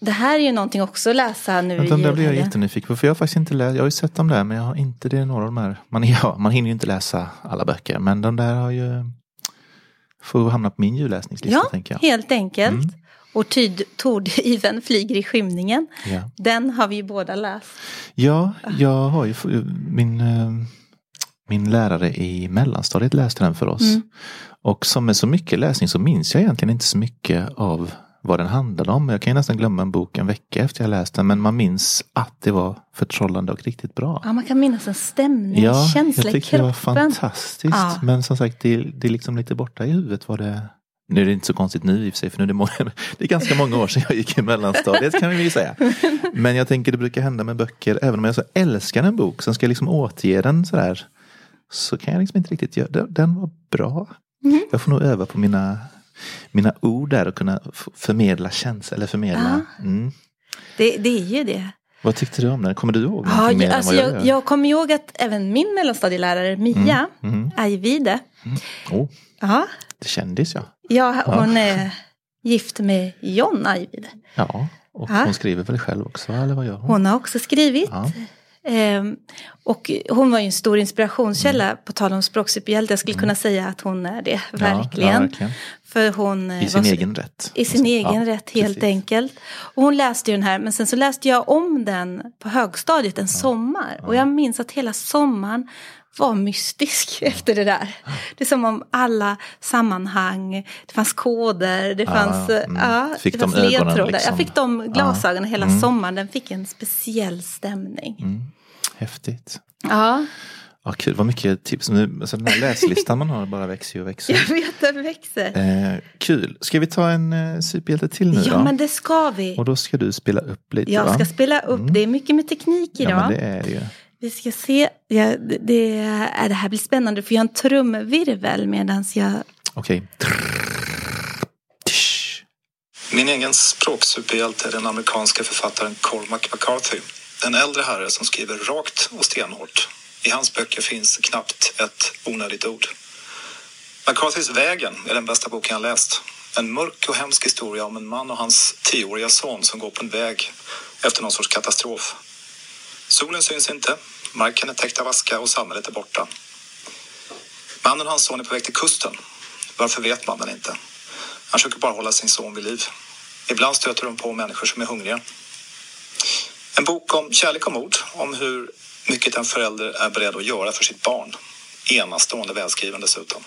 det här är ju någonting också att läsa nu Vänta, i där blir jag jättenyfiken på. För jag har faktiskt inte läst, jag har ju sett dem där men jag har inte det är några av de här. Man, [laughs] ja, man hinner ju inte läsa alla böcker men de där har ju får hamna på min julläsningslista Ja, tänker jag. helt enkelt. Mm. Och Tyd Tordiven flyger i skymningen. Ja. Den har vi ju båda läst. ja, jag har ju min, eh, min lärare i mellanstadiet läste den för oss. Mm. Och som med så mycket läsning så minns jag egentligen inte så mycket av vad den handlade om. Jag kan ju nästan glömma en bok en vecka efter jag läst den men man minns att det var förtrollande och riktigt bra. Ja, man kan minnas en stämning, Ja, känsla jag i tyckte det var kroppen. fantastiskt. Ja. Men som sagt, det, det är liksom lite borta i huvudet vad det... Nu är det inte så konstigt nu i och för sig, för nu är det, många, [laughs] det är ganska många år sedan jag gick i mellanstadiet kan vi ju säga. [laughs] Men jag tänker det brukar hända med böcker, även om jag så älskar en bok, sen ska jag liksom återge den sådär. Så kan jag liksom inte riktigt göra den. Den var bra. Mm. Jag får nog öva på mina, mina ord där och kunna förmedla känslor, eller förmedla. Mm. Det, det är ju det. Vad tyckte du om den? Kommer du ihåg Ja, mer jag, alltså jag, jag, jag kommer ihåg att även min mellanstadielärare Mia Mm. Ajvide, Oh, ja, det kändis ja. ja, hon är gift med John Ajvide. Ja, och Ja. hon skriver väl själv också, eller vad gör hon? Hon har också skrivit. Ja. Ehm, och hon var ju en stor inspirationskälla Mm. på tal om språksuperhjälte. Jag skulle kunna säga att hon är det, Ja, verkligen. Ja, verkligen. För hon eh, I sin var egen rätt. I sin Ja, egen rätt helt precis. enkelt. Och hon läste ju den här men sen så läste jag om den på högstadiet en sommar. Och jag minns att hela sommaren var mystisk [laughs] efter det där. Det är som om alla sammanhang, det fanns koder, det Ja, fanns, ja, eh, mm. ja, Fick det de fanns ögonen ledtrådar. liksom? Jag fick de glasögonen hela Mm. sommaren. Den fick en speciell stämning. Mm. Häftigt. Ja, Ja, kul, vad mycket tips. Nu, alltså den här läslistan man har bara växer och växer. [laughs] jag vet den växer. Eh, kul. Ska vi ta en eh, superhjälte till nu Ja då? men det ska vi. Och då ska du spela upp lite Jag va? ska spela upp, Mm. det är mycket med teknik idag. Ja men det är det ju. Vi ska se, ja, det, det, är- det här blir spännande för jag har en trumvirvel medan jag... Okej. Min egen språksuperhjälte är den amerikanska författaren Cormac McCarthy. En äldre herre som skriver rakt och stenhårt. I hans böcker finns knappt ett onödigt ord. McCarthys Vägen är den bästa boken jag läst. En mörk och hemsk historia om en man och hans tioåriga son som går på en väg efter någon sorts katastrof. Solen syns inte, marken är täckt av aska och samhället är borta. Mannen och hans son är på väg till kusten. Varför vet mannen inte. Han försöker bara hålla sin son vid liv. Ibland stöter de på människor som är hungriga. En bok om kärlek och mod, om hur mycket en förälder är beredd att göra för sitt barn. Enastående välskriven dessutom.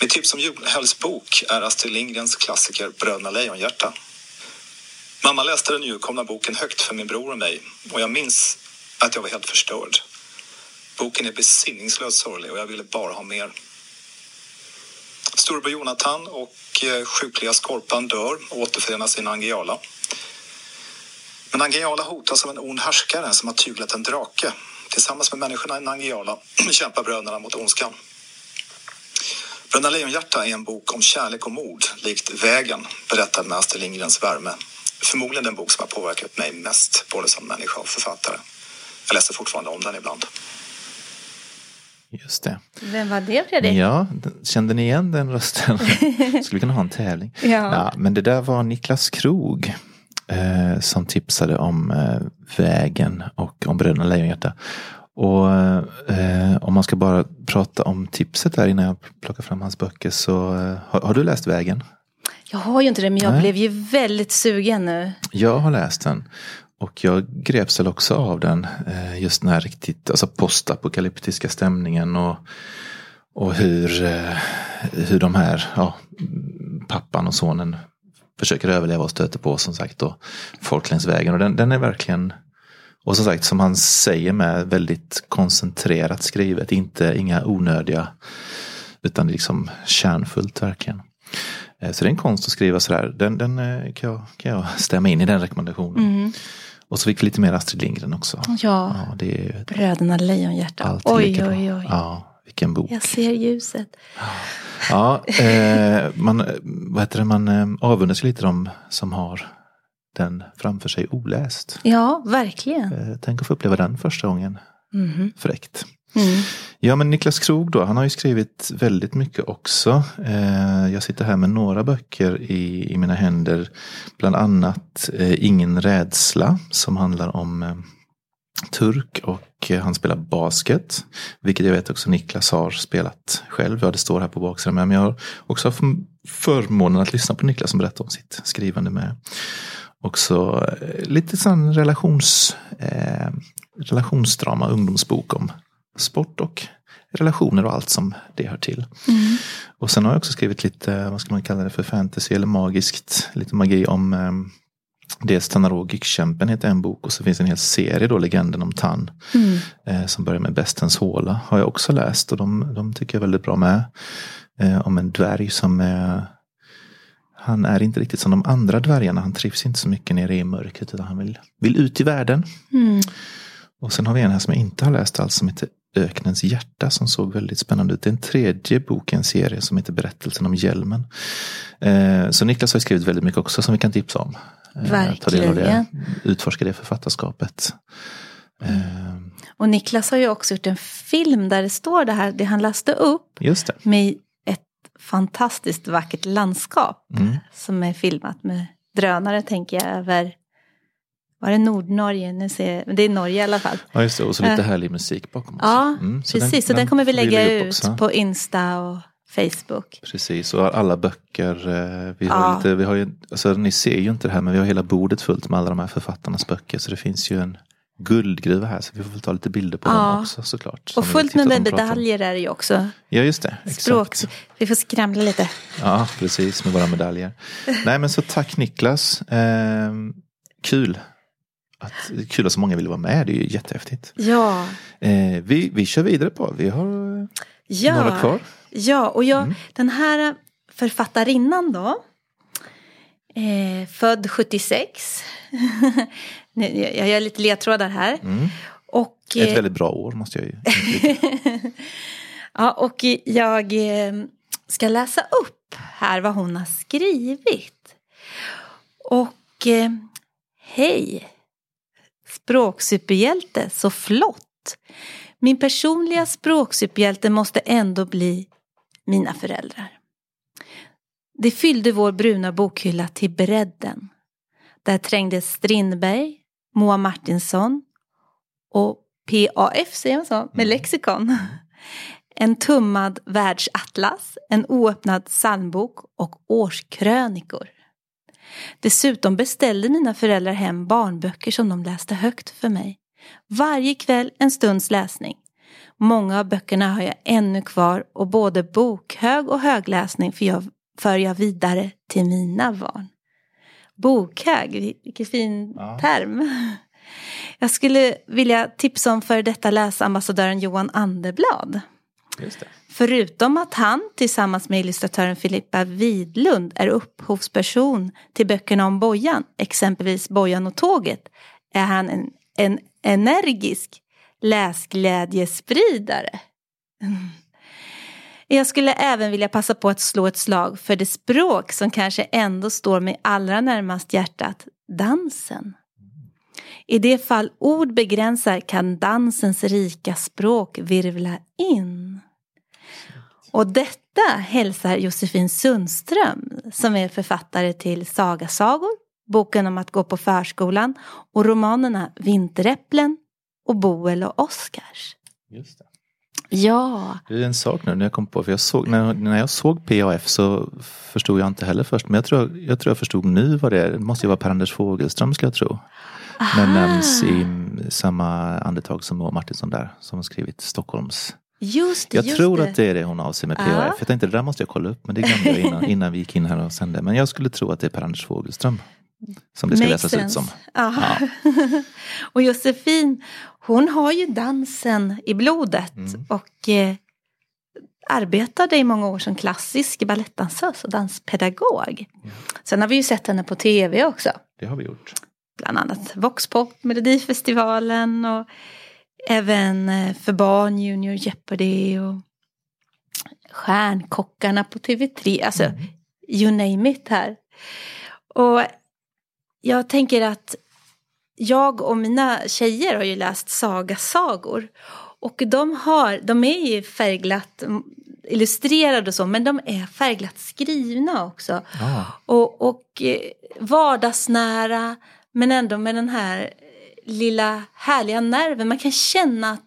Mitt tips om julhelgsbok är Astrid Lindgrens klassiker Bröderna Lejonhjärta. Mamma läste den nyutkomna boken högt för min bror och mig och jag minns att jag var helt förstörd. Boken är besinningslöst sorglig och jag ville bara ha mer. Storebror Jonathan och eh, sjukliga Skorpan dör och återförenas i Nangijala. Men Nangijala hotas av en ond härskare som har tyglat en drake. Tillsammans med människorna i Nangijala [clears throat] kämpar bröderna mot ondskan. Bröderna Lejonhjärta är en bok om kärlek och mod, likt Vägen, berättad med Astrid Lindgrens värme. Förmodligen den bok som har påverkat mig mest, både som människa och författare. Jag läser fortfarande om den ibland. Just det. Vem var det Fredrik? Ja, kände ni igen den rösten? [laughs] Skulle vi kunna ha en tävling? Ja. men det där var Niklas Krog eh, som tipsade om eh, vägen och om Bröderna Lejonhjärta. Och eh, om man ska bara prata om tipset där innan jag plockar fram hans böcker så eh, har, har, du läst Vägen? Jag har ju inte det men jag Nej. blev ju väldigt sugen nu. Jag har läst den. Och jag greps väl också av den. Eh, just den här riktigt alltså postapokalyptiska stämningen. Och, och hur, eh, hur de här, ja, pappan och sonen försöker överleva och stöter på som sagt då folk längs vägen. Och den, den är verkligen, och som sagt som han säger med väldigt koncentrerat skrivet. Inte inga onödiga, utan liksom kärnfullt verkligen. Eh, Så det är en konst att skriva sådär. Den, den eh, kan, jag, kan jag stämma in i den rekommendationen. Mm. Och så fick vi lite mer Astrid Lindgren också. Ja, Ja, det är ju Bröderna Lejonhjärta. Oj, bra. oj, oj. Ja, vilken bok. Jag ser ljuset. Ja, eh, man, vad heter det, man eh, avundas lite de som har den framför sig oläst. Ja, verkligen. Eh, tänk att få uppleva den första gången. Mhm. Fräckt. Mm. Ja men Niklas Krog då, han har ju skrivit väldigt mycket också. Eh, jag sitter här med några böcker i, i mina händer. Bland annat eh, Ingen rädsla som handlar om eh, turk och eh, han spelar basket. Vilket jag vet också Niklas har spelat själv. Ja, det står här på baksidan. Men jag har också haft förmånen att lyssna på Niklas som berättar om sitt skrivande med. Också eh, lite sån relations, eh, relationsdrama, ungdomsbok om sport och relationer och allt som det hör till. Mm. Och sen har jag också skrivit lite, vad ska man kalla det för, fantasy eller magiskt, lite magi om eh, Dels Tanarogik-kämpen heter en bok och så finns en hel serie då, Legenden om Tan. Mm. Eh, som börjar med Bestens håla. Har jag också läst och de, de tycker jag är väldigt bra med. Eh, om en dvärg som är han är inte riktigt som de andra dvärgarna. Han trivs inte så mycket nere i mörkret utan han vill, vill ut i världen. Mm. Och sen har vi en här som jag inte har läst alls som heter Öknens hjärta som såg väldigt spännande ut. Det är en tredje bok i en serie som heter Berättelsen om hjälmen. Eh, så Niklas har skrivit väldigt mycket också som vi kan tipsa om. Eh, ta del av det, Verkligen. utforska det författarskapet. Eh, Och Niklas har ju också gjort en film där det står det här, det han läste upp just det. med ett fantastiskt vackert landskap Mm. som är filmat med drönare tänker jag över var det Nordnorge? Nu ser jag, det är Norge i alla fall. Ja, just det. Och så lite Eh. härlig musik bakom också. Ja, Mm, precis. så den kommer vi lägga upp ut också. på Insta och Facebook. Precis, och alla böcker. eh, Vi har Ja. inte, vi har ju, alltså, ni ser ju inte det här men vi har hela bordet fullt med alla de här författarnas böcker. Så det finns ju en guldgruva här så vi får väl ta lite bilder på Ja. dem också såklart. Och fullt med medaljer är det ju också. Ja just det, exakt. Språk. Vi får skramla lite. Ja precis med våra medaljer. [laughs] Nej men så tack Niklas. Eh, kul. Att, kul att så många vill vara med, det är ju jättehäftigt. Ja. Eh, vi, vi kör vidare på, vi har några Ja, kvar. Ja och jag, Mm. den här författarinnan då. Eh, född 76. [laughs] Nu, jag gör lite ledtrådar här. Mm. Och, Ett eh, väldigt bra år måste jag ju. [laughs] ja, och jag eh, ska läsa upp här vad hon har skrivit. Och eh, hej, språksuperhjälte, så flott. Min personliga språksuperhjälte måste ändå bli mina föräldrar. Det fyllde vår bruna bokhylla till bredden. Där trängdes Strindberg, Moa Martinsson och PAF, säger man så, med lexikon. En tummad världsatlas, en oöppnad psalmbok och årskrönikor. Dessutom beställde mina föräldrar hem barnböcker som de läste högt för mig. Varje kväll en stunds läsning. Många av böckerna har jag ännu kvar och både bokhög och högläsning för jag, för jag vidare till mina barn. Bokhög, vilken fin Ja. term. [laughs] Jag skulle vilja tipsa om för detta läsambassadören Johan Anderblad. Förutom att han tillsammans med illustratören Filippa Widlund är upphovsperson till böckerna om Bojan, exempelvis Bojan och tåget, är han en, en energisk läsglädjespridare. Mm. Jag skulle även vilja passa på att slå ett slag för det språk som kanske ändå står mig allra närmast hjärtat, dansen. I det fall ord begränsar kan dansens rika språk virvla in. Och detta hälsar Josefin Sundström som är författare till Sagasagor, boken om att gå på förskolan och romanerna Vinteräpplen och Boel och Oscars. Just det. Ja, Det är en sak nu när jag kom på, för jag såg, när, när jag såg PAF så förstod jag inte heller först, men jag tror jag, tror jag förstod nu vad det är. Det måste ju vara Per-Anders Fogelström ska jag tro. Men nämns i samma andetag som Moa Martinsson där, som har skrivit Stockholms. just det. Jag just tror det. att det är det hon avser med Ja. PAF. Jag tänkte det där måste jag kolla upp, men det glömde jag innan, [laughs] innan vi gick in här och sände. Men jag skulle tro att det är Per-Anders Fogelström. Som det ska Makes läsas ut sense. som. Ja. [laughs] och Josefin, hon har ju dansen i blodet Mm. och eh, arbetade i många år som klassisk balettdansös och danspedagog. Sen har vi ju sett henne på tv också. Det har vi gjort. Bland annat Voxpop, Melodifestivalen och även eh, för barn Junior Jeopardy och Stjärnkockarna på TV3. Alltså, Mm. you name it här. Och jag tänker att jag och mina tjejer har ju läst sagasagor. Och de, har, de är ju färgglatt mm, illustrerade och så, men de är färgglatt skrivna också. Ja. Och, och eh, vardagsnära, men ändå med den här lilla härliga nerven. Man kan känna att,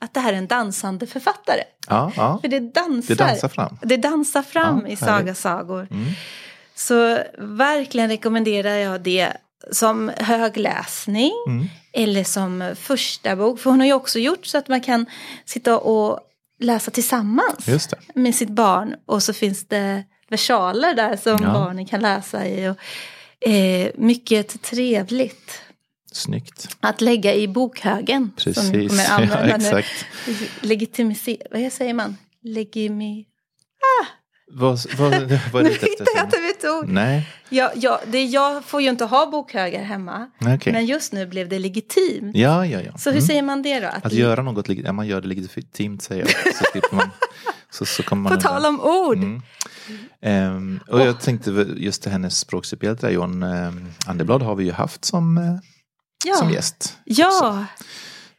att det här är en dansande författare. Ja, ja. För det dansar, Det dansar fram. det dansar fram i sagasagor. Mm. Så verkligen rekommenderar jag det som högläsning Mm. eller som första bok. För hon har ju också gjort så att man kan sitta och läsa tillsammans med sitt barn. Och så finns det versaler där som Ja. barnen kan läsa i. Och, eh, mycket trevligt Snyggt. att lägga i bokhögen. Som Precis. kommer [laughs] Ja, använda nu. exakt. Legitimisera, vad säger man? Legimi... Vad, vad, [laughs] vad är det jag inte mitt ord. Nej, Ja, ja, det, jag får ju inte ha bokhögar hemma. Okej. Men just nu blev det legitimt. Ja, ja, ja. Så hur Mm. säger man det då? Att, Att göra något, leg- ja, man gör det legitimt säger jag. Så, slipper man, [laughs] så, så kommer man På tal om ord. Mm. Ehm, och jag tänkte just till hennes språksuperhjälte där, Johan um, Anderblad har vi ju haft som, eh, ja. som gäst. Ja,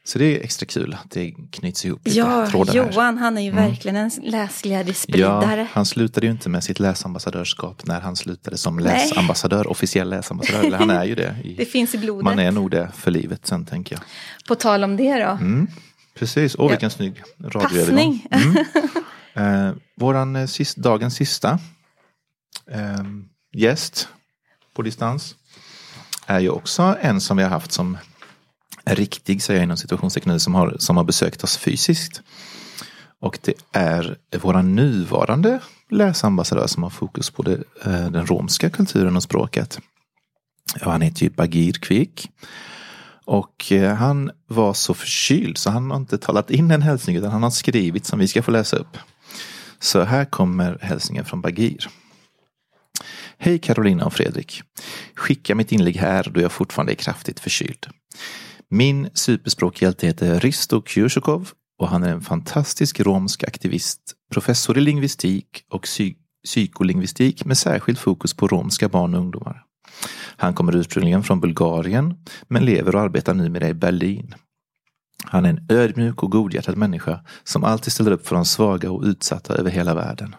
Så det är extra kul att det knyts ihop lite ja trådar här. Johan han är ju Mm. verkligen en Ja, läsglädjespridare. han slutade ju inte med sitt läsambassadörskap när han slutade som Nej. läsambassadör, officiell läsambassadör. Eller han är ju det. I, [laughs] Det finns i blodet. man är nog det för livet sen tänker jag. På tal om det då. Mm. Precis, åh Ja. vilken snygg radioövergång. Passning. Mm. [laughs] Eh, våran eh, sist, dagens sista eh, gäst på distans är ju också en som vi har haft som riktig, säger jag inom situationstecken som har, som har besökt oss fysiskt. Och det är våran nuvarande läsambassadör som har fokus på det, eh, den romska kulturen och språket. Och han heter ju Bagir Kvik. Och eh, han var så förkyld så han har inte talat in en hälsning utan han har skrivit som vi ska få läsa upp. Så här kommer hälsningen från Bagir. Hej Carolina och Fredrik. Skicka mitt inlägg här då jag fortfarande är kraftigt förkyld. Min superspråkhjälte heter Risto Kyushukov och han är en fantastisk romsk aktivist, professor i lingvistik och psy- psykolingvistik med särskilt fokus på romska barn och ungdomar. Han kommer ursprungligen från Bulgarien men lever och arbetar numera i Berlin. Han är en ödmjuk och godhjärtad människa som alltid ställer upp för de svaga och utsatta över hela världen.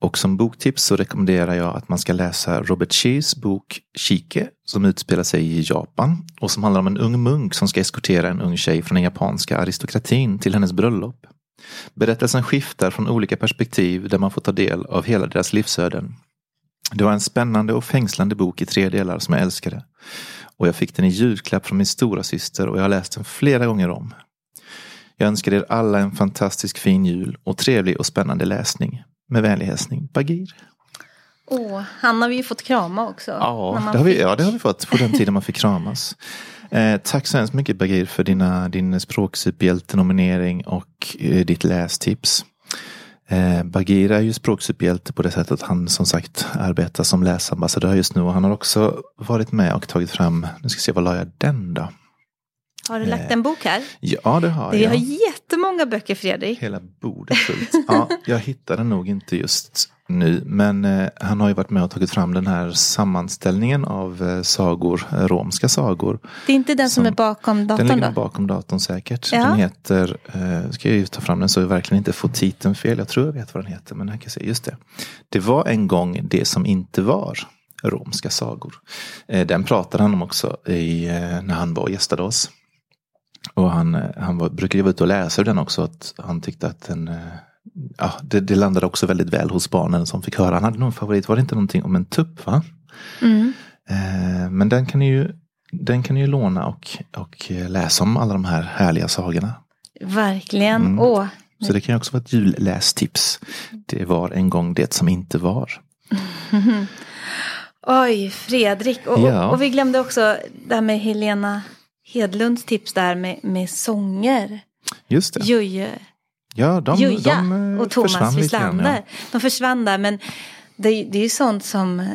Och som boktips så rekommenderar jag att man ska läsa Robert Shees bok Shike som utspelar sig i Japan och som handlar om en ung munk som ska eskortera en ung tjej från den japanska aristokratin till hennes bröllop. Berättelsen skiftar från olika perspektiv där man får ta del av hela deras livsöden. Det var en spännande och fängslande bok i tre delar som jag älskade. Och jag fick den i julklapp från min stora syster och jag har läst den flera gånger om. Jag önskar er alla en fantastisk fin jul och trevlig och spännande läsning. Med vänlig hälsning Bagir. Åh, han har vi ju fått krama också. Ja det, har vi, fick. ja, det har vi fått på den tiden man fick kramas. [laughs] Eh, tack så hemskt mycket Bagir för dina, din språksuperhjälte-nominering och eh, ditt lästips. Eh, Bagir är ju språksuperhjälte på det sättet att han som sagt arbetar som läsambassadör just nu och han har också varit med och tagit fram, nu ska vi se vad la jag den då? Har du lagt en bok här? Ja det har Vi jag. har jättemånga böcker Fredrik. Hela bordet fullt. Ja, jag hittade nog inte just nu. Men eh, han har ju varit med och tagit fram den här sammanställningen av eh, sagor, eh, romska sagor. Det är inte den som, Som- är bakom Den datorn ligger då? bakom datorn säkert. Ja. Den heter, eh, ska jag ju ta fram den så jag verkligen inte får titeln fel. Jag tror jag vet vad den heter. Men här kan jag se, just det. Det var en gång det som inte var romska sagor. Eh, den pratade han om också i, eh, när han var och gästade oss. Och han, han var, brukade vara ute och läsa ur den också. Att han tyckte att den, eh, ja, det, det landade också väldigt väl hos barnen som fick höra. Han hade någon favorit, var det inte någonting om en tupp? Va? Mm. Eh, men den kan ni ju, den kan ni ju låna och, och läsa om alla de här härliga sagorna. Verkligen. Mm. Åh, Så det kan ju också vara ett jullästips. Det var en gång det som inte var. [laughs] Oj, Fredrik. Och, Ja. och, och vi glömde också det här med Helena Hedlunds tips där med, med sånger. Just det. Juje, Ja, de, Juja de eh, och Thomas Wislander. ja. De försvann där men det, det är ju sånt som...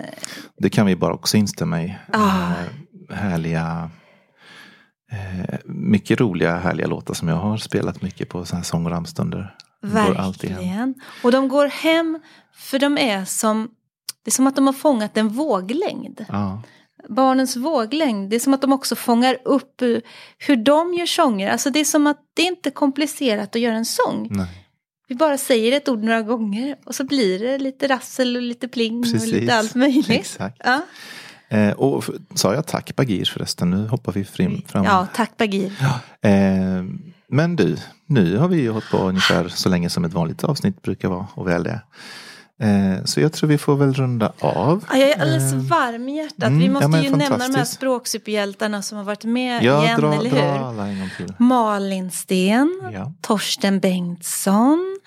Det kan vi bara också instämma i. Ah. Eh, härliga, eh, mycket roliga härliga låtar som jag har spelat mycket på sådana här sång och ramstunder. Verkligen. Och de går hem för de är som... Det är som att de har fångat en våglängd. Ja, Barnens våglängd. Det är som att de också fångar upp hur de gör sånger. Alltså det är som att det är inte är komplicerat att göra en sång. nej. Vi bara säger ett ord några gånger och så blir det lite rassel och lite pling och Precis. lite allt möjligt. Exakt. Ja, Eh, och sa jag tack Bagir förresten? Nu hoppar vi fram. fram. ja tack Bagir. Eh, men du, nu har vi ju hållit på ungefär så länge som ett vanligt avsnitt brukar vara och väl det. Eh, så jag tror vi får väl runda av. Ja, jag är alldeles varm i hjärtat. mm, Vi ja, måste men ju nämna de här språksuperhjältarna som har varit med Ja, igen, dra, eller hur? Malin Sten, Ja. Torsten Bengtsson,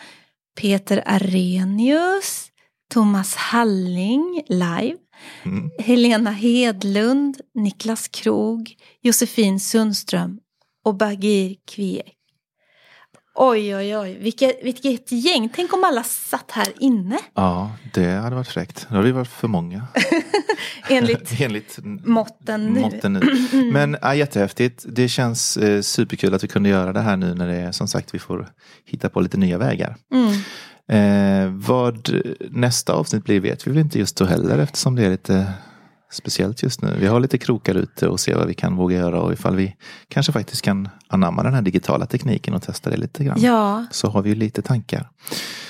Peter Arrhenius, Thomas Halling live, Mm. Helena Hedlund, Niklas Krog, Josefin Sundström och Bagir Kviek. Oj, oj, oj, vilket, vilket gäng. Tänk om alla satt här inne ja, det hade varit fräckt. Då hade vi varit för många. [laughs] enligt [laughs] Enligt måtten nu. måtten nu. [clears throat] Men ja, jättehäftigt. Det känns eh, superkul att vi kunde göra det här nu när det är som sagt vi får hitta på lite nya vägar. Mm. Eh, vad nästa avsnitt blir vet vi väl inte just då heller eftersom det är lite speciellt just nu. Vi har lite krokar ute och ser vad vi kan våga göra och ifall vi kanske faktiskt kan anamma den här digitala tekniken och testa det lite grann. Ja, Så har vi ju lite tankar.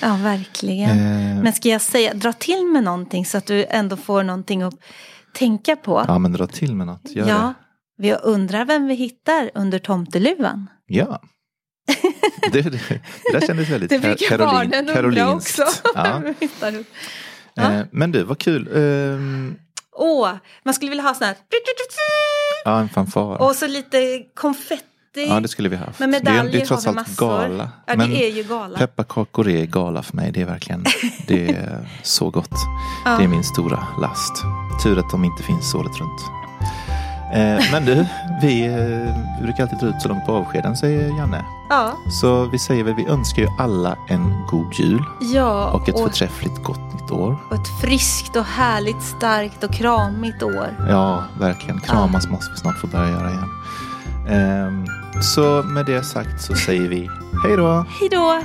ja, verkligen. Eh, Men ska jag säga, dra till med någonting så att du ändå får någonting att tänka på? ja men dra till med något. Gör Ja, vi undrar vem vi hittar under tomteluvan. Ja. [laughs] Det, det, det där kändes väldigt Det brukar Karolin- barnen undra karolinskt. också. [laughs] Ja. Hittar. Ja. Eh, Men du, vad kul. Åh, man skulle vilja ha sån här... Ja, en fanfar. Och så lite konfetti. Ja, det skulle vi haft. Men det, är, medaljer det är trots har vi allt gala. Ja, Men det är ju gala. pepparkakor är gala för mig. Det är verkligen det är [laughs] så gott. Ja. Det är min stora last. Tur att de inte finns året runt. Eh, men du, vi eh, brukar alltid dra ut så långt på avskeden, säger Janne. Ja. Så vi säger väl, vi önskar ju alla en god jul. Ja. Och ett och förträffligt gott nytt år. Och ett friskt och härligt, starkt och kramigt år. Ja, verkligen. Kramas ja. måste vi snart få börja göra igen. Ehm, så med det sagt så säger vi hej då. Hej då.